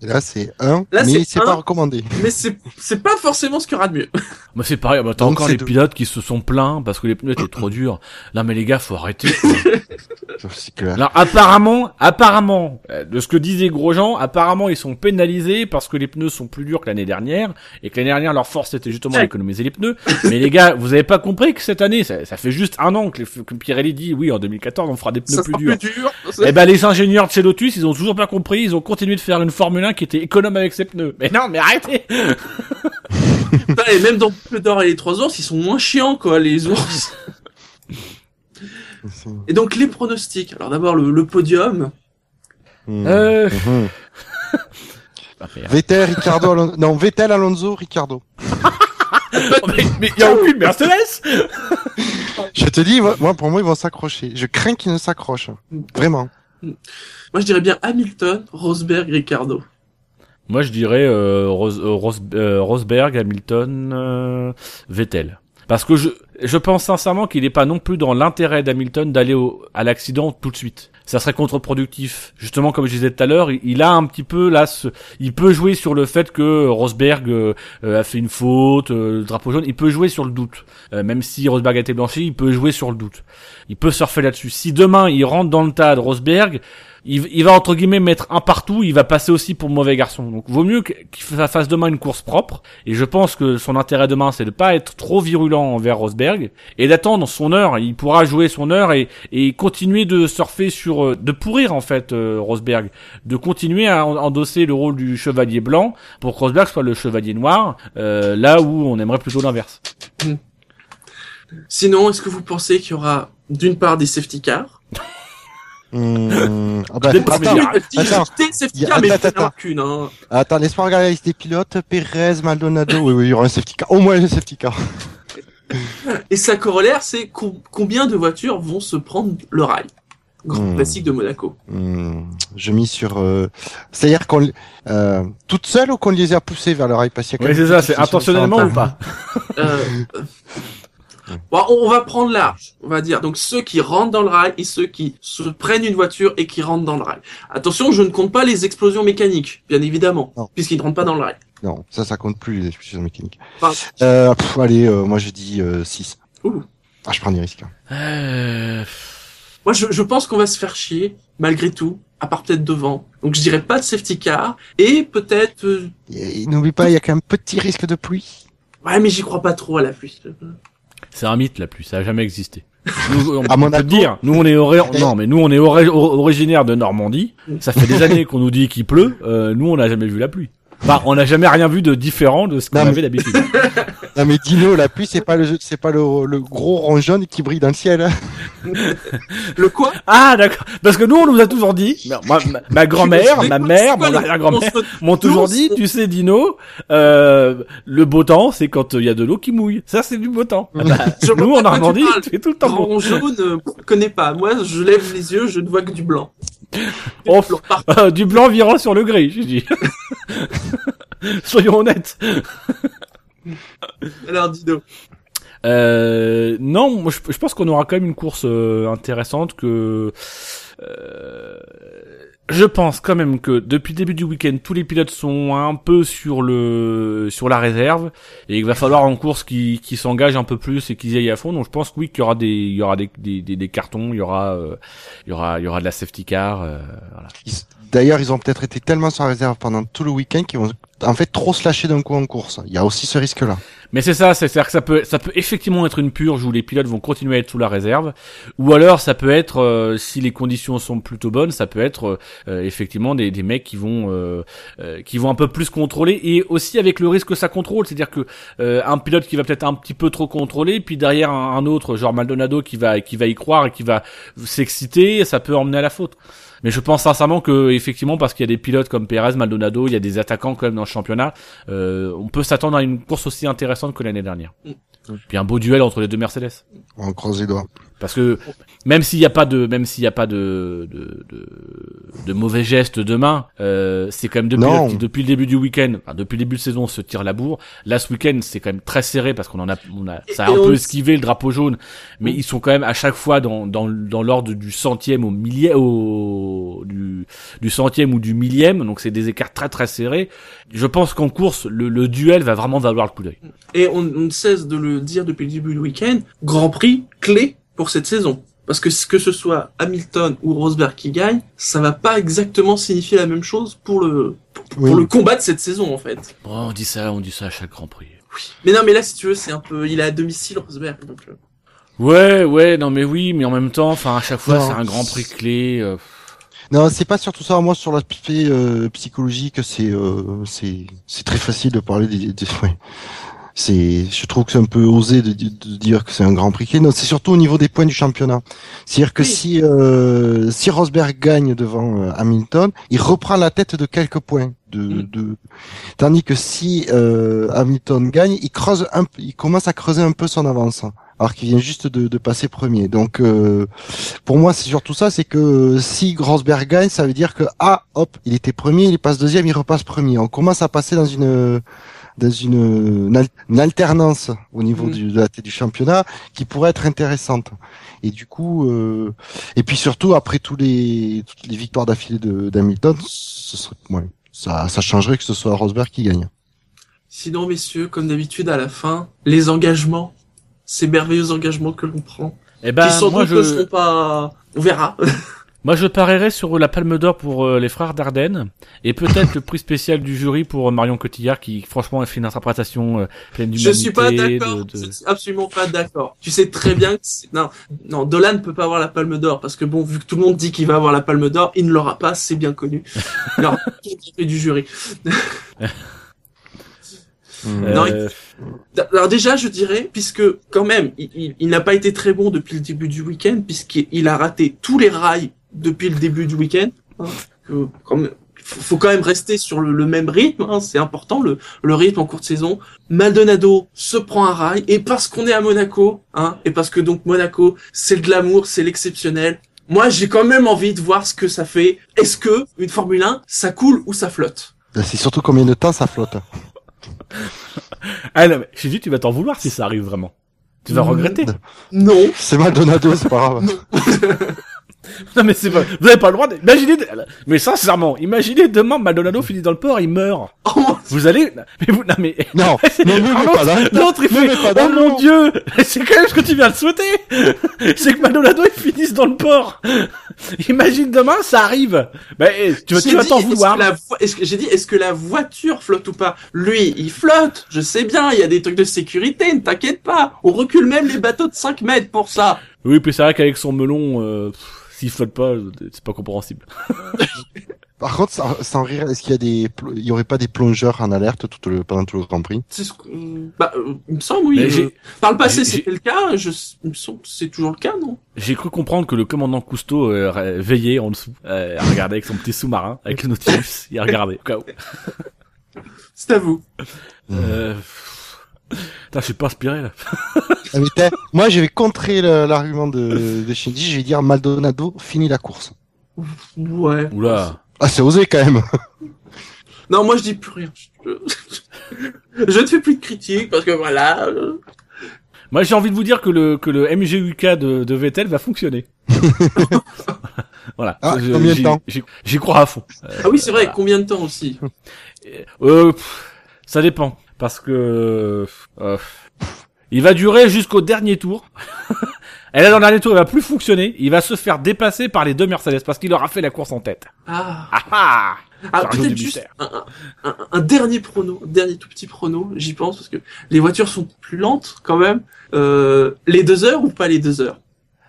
Et là, c'est un, Là, mais c'est pas recommandé. Mais c'est, c'est pas forcément ce qu'il y aura de mieux. Bah c'est pareil, bah, t'as encore les deux. pilotes qui se sont plaints parce que les pneus étaient trop durs. Non mais les gars, faut arrêter. clair. Alors apparemment, apparemment, euh, de ce que disaient Grosjean, apparemment ils sont pénalisés parce que les pneus sont plus durs que l'année dernière et que l'année dernière leur force c'était justement d'économiser les pneus. Mais les gars, vous avez pas compris que cette année, ça, ça fait juste un an que, les- que Pirelli dit oui en 2014 on fera des pneus ça plus durs. plus dur. Eh ben les ingénieurs de chez Lotus, ils ont toujours pas compris, ils ont continué de faire une Formule 1 qui était économe avec ses pneus. Mais non, mais arrêtez et même dans le d'or et les trois ours, ils sont moins chiants, quoi, les ours. Et donc, les pronostics. Alors d'abord, le, le podium. Hmm. Euh... Mhm. Ah. Vettel, Ricardo, Alonso... non, Vettel, Alonso, Ricardo. mais mais y a aucune Mercedes Je te dis, moi, pour moi, ils vont s'accrocher. Je crains qu'ils ne s'accrochent. Vraiment. Moi, je dirais bien Hamilton, Rosberg, Ricardo. Moi, je dirais euh, euh, euh, Rosberg, Hamilton, euh, Vettel. Parce que je, je pense sincèrement qu'il n'est pas non plus dans l'intérêt d'Hamilton d'aller à l'accident tout de suite. Ça serait contre-productif. Justement, comme je disais tout à l'heure, il, il a un petit peu là, ce, il peut jouer sur le fait que Rosberg euh, a fait une faute, euh, le drapeau jaune. Il peut jouer sur le doute. Euh, même si Rosberg a été blanchi, il peut jouer sur le doute. Il peut surfer là-dessus. Si demain il rentre dans le tas de Rosberg, il, va entre guillemets mettre un partout, il va passer aussi pour mauvais garçon. Donc vaut mieux qu'il fa- fasse demain une course propre. Et je pense que son intérêt demain, c'est de pas être trop virulent envers Rosberg et d'attendre son heure. Il pourra jouer son heure et, et continuer de surfer sur, euh, de pourrir en fait euh, Rosberg, de continuer à en- endosser le rôle du chevalier blanc pour que Rosberg soit le chevalier noir, euh, là où on aimerait plutôt l'inverse. Sinon, est-ce que vous pensez qu'il y aura d'une part des safety cars? Hmm. Ah bah, attends, attends, safety cars, mais il attends, qu'une, hein. attends, laisse-moi regarder la liste des pilotes. Perez, Maldonado. Oui, oui, il y aura un safety car. Au moins un safety car. Et sa corollaire, c'est co- combien de voitures vont se prendre le rail? Grand Hmm. classique de Monaco. Hmm, je mise sur. euh, C'est-à-dire qu'on euh, toute seule ou qu'on les a poussées vers le rail? Parce qu'il y a Oui, c'est ça, c'est intentionnellement ou pas? Euh, bon, on on va prendre large, on va dire. Donc ceux qui rentrent dans le rail et ceux qui se prennent une voiture et qui rentrent dans le rail. Attention, je ne compte pas les explosions mécaniques, bien évidemment, Non. puisqu'ils ne rentrent pas dans le rail. Non, ça, ça compte plus les expulsions mécaniques. Enfin, Euh, pff, allez, euh, moi je dis 6. Ouh. Ah, je prends des risques. hein. Euh, moi, je, je pense qu'on va se faire chier, malgré tout, à part peut-être devant. Donc je dirais pas de safety car, et peut-être... euh, Et N'oublie pas, il y a quand même un petit risque de pluie. Ouais, mais j'y crois pas trop à la pluie. C'est un mythe la pluie, ça a jamais existé. Nous, on À peut Monaco. te dire, nous on est non mais nous on est ori- or- originaire de Normandie. Ça fait des années qu'on nous dit qu'il pleut. euh, nous on n'a jamais vu la pluie. Enfin, on n'a jamais rien vu de différent de ce qu'on mais- avait d'habitude. Non mais Dino, la pluie, c'est pas le, c'est pas le, le gros rond jaune qui brille dans le ciel. hein. Le quoi? Ah d'accord. Parce que nous on nous a toujours dit, moi, ma, ma grand-mère, ma mère, mon arrière-grand-mère m'ont toujours dit, tu sais Dino, euh, le beau temps c'est quand il y a de l'eau qui mouille. Ça c'est du beau temps. Ah bah, Je nous en Normandie, c'est tout le temps beau. Grand jaune, euh, je connais pas. Moi, je lève les yeux, je ne vois que du blanc. Oh, Euh, du blanc virant sur le gris, j'ai dit. Soyons honnêtes. alors, Dino. Euh, non, moi, je, je pense qu'on aura quand même une course euh, intéressante que. euh, je pense quand même que depuis le début du week-end, tous les pilotes sont un peu sur le sur la réserve et il va falloir en course qu'ils qu'ils s'engagent un peu plus et qu'ils y aillent à fond. Donc je pense que oui qu'il y aura des il y aura des des, des, des cartons, il y aura euh, il y aura il y aura de la safety car. euh, voilà. Ils- D'ailleurs, ils ont peut-être été tellement sur la réserve pendant tout le week-end qu'ils vont en fait trop se lâcher d'un coup en course. Il y a aussi ce risque-là. Mais c'est ça, c'est- c'est-à-dire que ça peut, ça peut effectivement être une purge où les pilotes vont continuer à être sous la réserve, ou alors ça peut être, euh, si les conditions sont plutôt bonnes, ça peut être euh, effectivement des, des mecs qui vont, euh, euh, qui vont un peu plus contrôler, et aussi avec le risque que ça contrôle, c'est-à-dire que euh, un pilote qui va peut-être un petit peu trop contrôler, puis derrière un, un autre, genre Maldonado, qui va, qui va y croire et qui va s'exciter, ça peut emmener à la faute. Mais je pense sincèrement que effectivement parce qu'il y a des pilotes comme Perez, Maldonado, il y a des attaquants quand même dans le championnat, euh, on peut s'attendre à une course aussi intéressante que l'année dernière. Mm. Puis un beau duel entre les deux Mercedes. On croise les doigts. Parce que même s'il n'y a pas de même s'il n'y a pas de de, de, de mauvais gestes demain, euh, c'est quand même Non. pilotes qui depuis le début du week-end, enfin, depuis le début de saison, se tirent la bourre. Là ce week-end c'est quand même très serré parce qu'on en a on a ça a Et un on peu le- esquivé le drapeau jaune, mais ils sont quand même à chaque fois dans dans dans l'ordre du centième au millième au du du centième ou du millième, donc c'est des écarts très très serrés. Je pense qu'en course le, le duel va vraiment valoir le coup d'œil. Et on, on ne cesse de le dire depuis le début du week-end, Grand Prix clé pour cette saison. Parce que que ce soit Hamilton ou Rosberg qui gagne, ça va pas exactement signifier la même chose pour le pour, pour Oui. le combat de cette saison en fait. Bon, on dit ça, on dit ça à chaque Grand Prix. Mais non, mais là si tu veux, c'est un peu, il est à domicile Rosberg. Donc, euh, Ouais, ouais, non mais oui, mais en même temps, enfin à chaque fois c'est un grand prix clé. euh, Non, c'est pas surtout ça. Moi, sur l'aspect euh, psychologique, c'est euh, c'est c'est très facile de parler des. des ouais. C'est, je trouve que c'est un peu osé de, de- dire que c'est un grand prix. clé. Non, c'est surtout au niveau des points du championnat. C'est-à-dire que Oui. si euh, si Rosberg gagne devant euh, Hamilton, il reprend la tête de quelques points. De, Mm. de... Tandis que si euh, Hamilton gagne, il creuse un, peu- il commence à creuser un peu son avance, alors qu'il vient juste de, de passer premier. Donc euh, pour moi, c'est surtout ça, c'est que si Rosberg gagne, ça veut dire que ah, hop, il était premier, il passe deuxième, il repasse premier. On commence à passer dans une dans une, une al- une alternance au niveau Mhm. du, de la tête du championnat qui pourrait être intéressante. Et du coup, euh, et puis surtout après tous les toutes les victoires d'affilée de d'Hamilton, ce serait, ouais, ça ça changerait que ce soit Rosberg qui gagne. Sinon, messieurs, comme d'habitude, à la fin, les engagements, ces merveilleux engagements que l'on prend, Eh ben, qui sans moi doute ne je, seront pas, on verra. moi je parierais sur la Palme d'Or pour euh, les frères Dardenne et peut-être le prix spécial du jury pour euh, Marion Cotillard qui franchement a fait une interprétation euh, pleine Je d'humanité. suis pas d'accord. de- Je suis absolument pas d'accord. Tu sais très bien que non, non, Dolan ne peut pas avoir la Palme d'Or parce que bon, vu que tout le monde dit qu'il va avoir la Palme d'Or, il ne l'aura pas, c'est bien connu. Il aura pas du jury. Euh, Non, Alors déjà, je dirais, puisque quand même, il, il- il n'a pas été très bon depuis le début du week-end, puisqu'il a raté tous les rails depuis le début du week-end. hein, que, faut, faut quand même rester sur le, le même rythme, hein, c'est important, le, le rythme en courte saison. Maldonado se prend un rail, et parce qu'on est à Monaco, hein, et parce que donc Monaco, c'est le glamour, c'est l'exceptionnel, moi j'ai quand même envie de voir ce que ça fait. Est-ce que une Formule 1, ça coule ou ça flotte? C'est surtout combien de temps ça flotte. Ah non, mais j'ai dit, tu vas t'en vouloir si ça arrive vraiment. Tu vas Mm. regretter. Non. C'est Maldonado, c'est pas grave. Non mais c'est pas, vous avez pas le droit d'imaginer, mais sincèrement, imaginez demain Maldonado finit dans le port, il meurt. Oh, Vous allez, mais vous, non mais, Non, l'autre il fait, oh mon dieu, c'est quand même ce que tu viens de souhaiter. C'est que Maldonado il finisse dans le port. Imagine demain, ça arrive. Eh, tu vas, tu vas t'en vouloir. est-ce que j'ai dit est-ce que la voiture flotte ou pas? Lui, il flotte. Je sais bien, il y a des trucs de sécurité, ne t'inquiète pas. On recule même les bateaux de 5 mètres pour ça. Oui, puis c'est vrai qu'avec son melon, euh, s'il flotte pas, c'est pas compréhensible. Par contre, sans, sans rire, est-ce qu'il y a des, pl- il y aurait pas des plongeurs en alerte tout le, pendant tout le Grand Prix? C'est ce que- bah, euh, il me semble oui. Mais euh, par le passé, c'était le cas. Je, il me semble que c'est toujours le cas, non? J'ai cru comprendre que le commandant Cousteau euh, veillait en dessous, euh, à regarder avec son petit sous-marin, avec le Nautilus, il regardait. C'est à vous. Euh... Putain, je suis pas inspiré là. Ah, mais t'as- Moi, je vais contrer l'argument de, de Shinji. Je vais dire Maldonado finit la course. Ouais. Oula. Ah, c'est osé quand même. Non, moi je dis plus rien. Je, ne fais plus de critiques parce que voilà. Moi, j'ai envie de vous dire que le que le MGUK de, de Vettel va fonctionner. voilà. Ah, Je- combien de j'y- temps J'y j'y crois à fond. Euh, Ah oui, c'est vrai. voilà. Combien de temps aussi? Euh, pff, ça dépend. Parce que euh, il va durer jusqu'au dernier tour. Et là, dans le dernier tour, il va plus fonctionner. Il va se faire dépasser par les deux Mercedes parce qu'il aura fait la course en tête. Ah. Ah ah Ah, peut-être juste un, un, un- un dernier prono, un dernier tout petit prono, j'y pense, parce que les voitures sont plus lentes quand même. Euh, les deux heures ou pas les deux heures?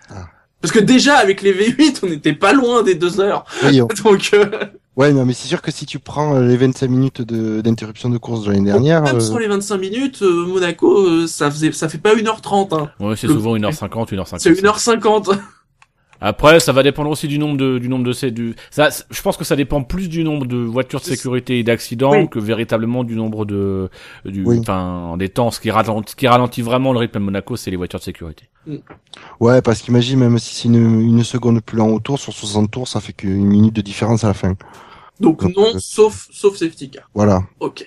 Ah. Parce que déjà, avec les V8, on n'était pas loin des deux heures. Oui, on- Donc, euh, Ouais, non, mais c'est sûr que si tu prends euh, les 25 minutes de- d'interruption de, course de l'année dernière, même euh, sans les 25 minutes, euh, Monaco, euh, ça faisait, ça fait pas 1h30, hein. Ouais, c'est souvent 1h50, 1h50. C'est 1h50. Après, ça va dépendre aussi du nombre de, du nombre de ces, du, ça, je pense que ça dépend plus du nombre de voitures de sécurité et d'accidents Oui. que véritablement du nombre de, du, Oui. enfin, des temps. Ce qui ralentit, ce qui ralentit vraiment le rythme à Monaco, c'est les voitures de sécurité. ouais, parce qu'imagine, même si c'est une, une seconde plus lent au tour, sur 60 tours, ça fait qu'une minute de différence à la fin. Donc Donc, non, sauf, sauf safety car. Voilà. Ok.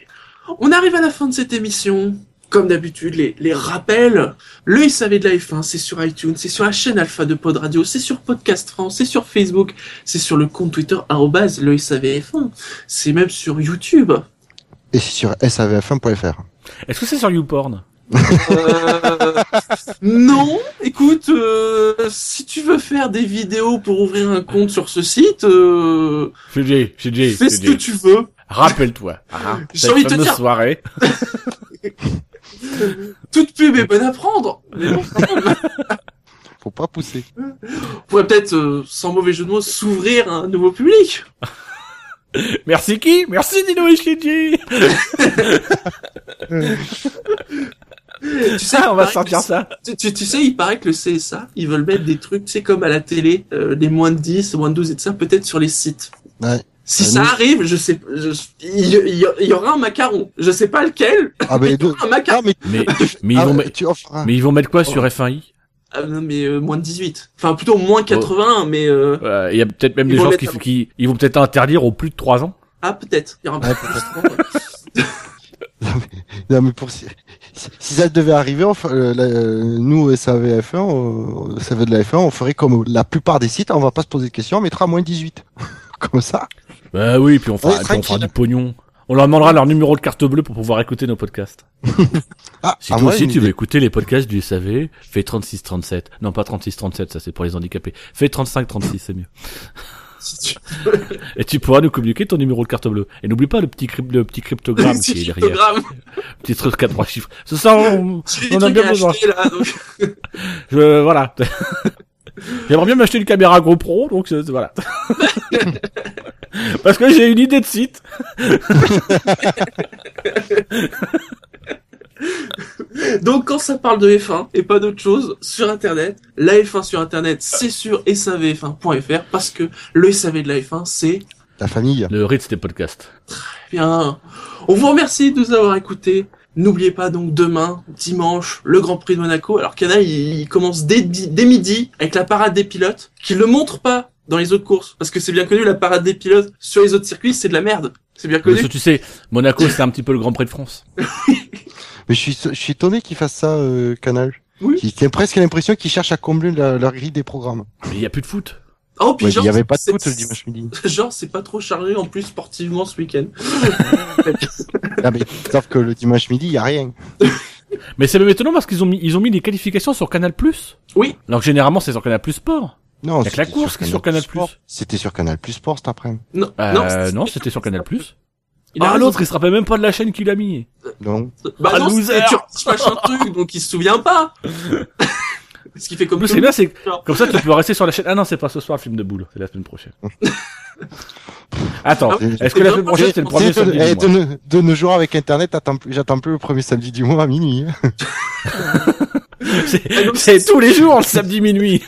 On arrive à la fin de cette émission. Comme d'habitude, les, les rappels. Le SAV de la F1, c'est sur iTunes, c'est sur la chaîne Alpha de Pod Radio, c'est sur Podcast France, c'est sur Facebook, c'est sur le compte Twitter, arrobase le SAVF1. C'est même sur YouTube. Et c'est sur savf1.fr. Est-ce que c'est sur YouPorn? Euh, non, écoute, euh, si tu veux faire des vidéos pour ouvrir un compte sur ce site, euh, j'ai dit, fais ce que tu veux. Rappelle-toi. hein, J'ai cette envie de te fameuse dire- soirée. Toute pub est bonne à prendre. Mais bon, quand même. Faut pas pousser. On pourrait peut-être, euh, sans mauvais jeu de mots, s'ouvrir à un nouveau public. Merci qui? Merci Dino Ishiji. Tu sais, Ah, on va il sortir que- ça. Tu, tu, tu sais, il paraît que le CSA, ils veulent mettre des trucs, tu sais, comme à la télé, euh, les moins de 10, moins de 12 et tout ça, peut-être sur les sites. Ouais. Si Ah, ça nous- arrive, je sais, je, il, y, il y- il y aura un macaron. Je sais pas lequel. Ah, ben, deux. Un macaron. Ah, mais, Mais, mais ils ah, vont, ouais, mettre- tu offres un. mais ils vont mettre quoi sur F1i? Ah, non, mais euh, moins de 18. Enfin, plutôt moins 80, mais euh, Euh, Il y a peut-être même Ils des gens qui, un- qui, ils vont peut-être interdire aux plus de 3 ans. ah, peut-être. Il y aura Ouais, peut-être. Non, mais pour si, si- si ça devait arriver, on ferait- euh, la- euh, nous, SAVF1, on, SAV de la F1, on ferait comme la plupart des sites, on va pas se poser de questions, on mettra moins 18. comme ça. Bah oui, puis on fera, Ouais, puis on fera du pognon. On leur demandera leur numéro de carte bleue pour pouvoir écouter nos podcasts. Ah, Si ah, toi moi, aussi tu veux écouter les podcasts du SAV, fais 36-37. Non, pas 36-37, ça c'est pour les handicapés. Fais 35-36, c'est mieux. Si tu- Et tu pourras nous communiquer ton numéro de carte bleue. Et n'oublie pas le petit, le petit cryptogramme qui est derrière. Petit truc à trois chiffres. C'est ça, on, on a bien besoin. acheter, là, donc. Je, voilà. J'aimerais bien m'acheter une caméra GoPro, donc euh, voilà. Parce que j'ai une idée de site. Donc quand ça parle de F1 et pas d'autre chose sur internet, la F1 sur internet c'est sur savf1.fr parce que le SAV de la F1 c'est La famille. Le Ritz des podcasts. bien. On vous remercie de nous avoir écoutés. N'oubliez pas donc demain, dimanche, le Grand Prix de Monaco. Alors Canal, il, il commence dès midi avec la parade des pilotes, qui le montre pas dans les autres courses, parce que c'est bien connu, la parade des pilotes sur les autres circuits, c'est de la merde. C'est bien connu. Parce que tu sais, Monaco, c'est un petit peu le Grand Prix de France. Mais je suis, je suis étonné qu'ils fassent ça, euh, Canal. Oui. J'ai presque l'impression qu'ils cherchent à combler la, la grille des programmes. Mais il y a plus de foot. Oh, puis Ouais, genre, il y avait pas de c'est- foot le dimanche midi. Genre, c'est pas trop chargé en plus sportivement ce week-end. Ah, mais, sauf que le dimanche midi, il y a rien. Mais c'est même étonnant parce qu'ils ont mis, ils ont mis des qualifications sur Canal+. Oui. Alors que généralement, c'est sur Canal+, Sport. Non, Y a que la course qui est sur Canal+. Sport. C'était sur Canal Plus Sport cet après-midi. Non, Euh, c'est- non, c'était sur Canal+. Il a Ah, raison. l'autre, il se rappelle même pas de la chaîne qu'il a mis. Non. Bah Ah, non, c'est machin truc, donc il se souvient pas. Ce qui fait comme c'est bien, c'est, comme ça, tu peux rester sur la chaîne. Ah non, c'est pas ce soir le film de boule, c'est la semaine prochaine. Attends, Ah est-ce que la semaine prochaine, c'est le premier de, samedi eh, du de, mois nos- de nos jours avec Internet, j'attends plus, j'attends plus le premier samedi du mois à minuit. Ah, c'est tous les jours, le samedi minuit.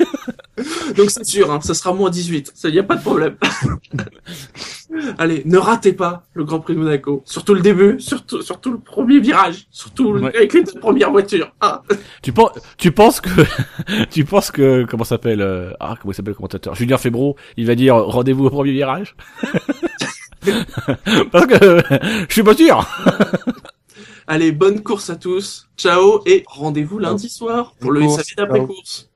Donc c'est sûr, hein, ça sera moins 18. Ça y a pas de problème. Allez, ne ratez pas le Grand Prix de Monaco. Surtout le début, surtout, surtout le premier virage. Surtout le- Ouais. avec les deux premières voitures. Ah. Tu penses, tu penses que, tu penses que, comment s'appelle, euh, ah, comment il s'appelle le commentateur? Julien Febro, il va dire rendez-vous au premier virage? Parce que, je suis pas sûr. Allez, bonne course à tous. Ciao et rendez-vous lundi soir pour le SAV d'après ciao. course.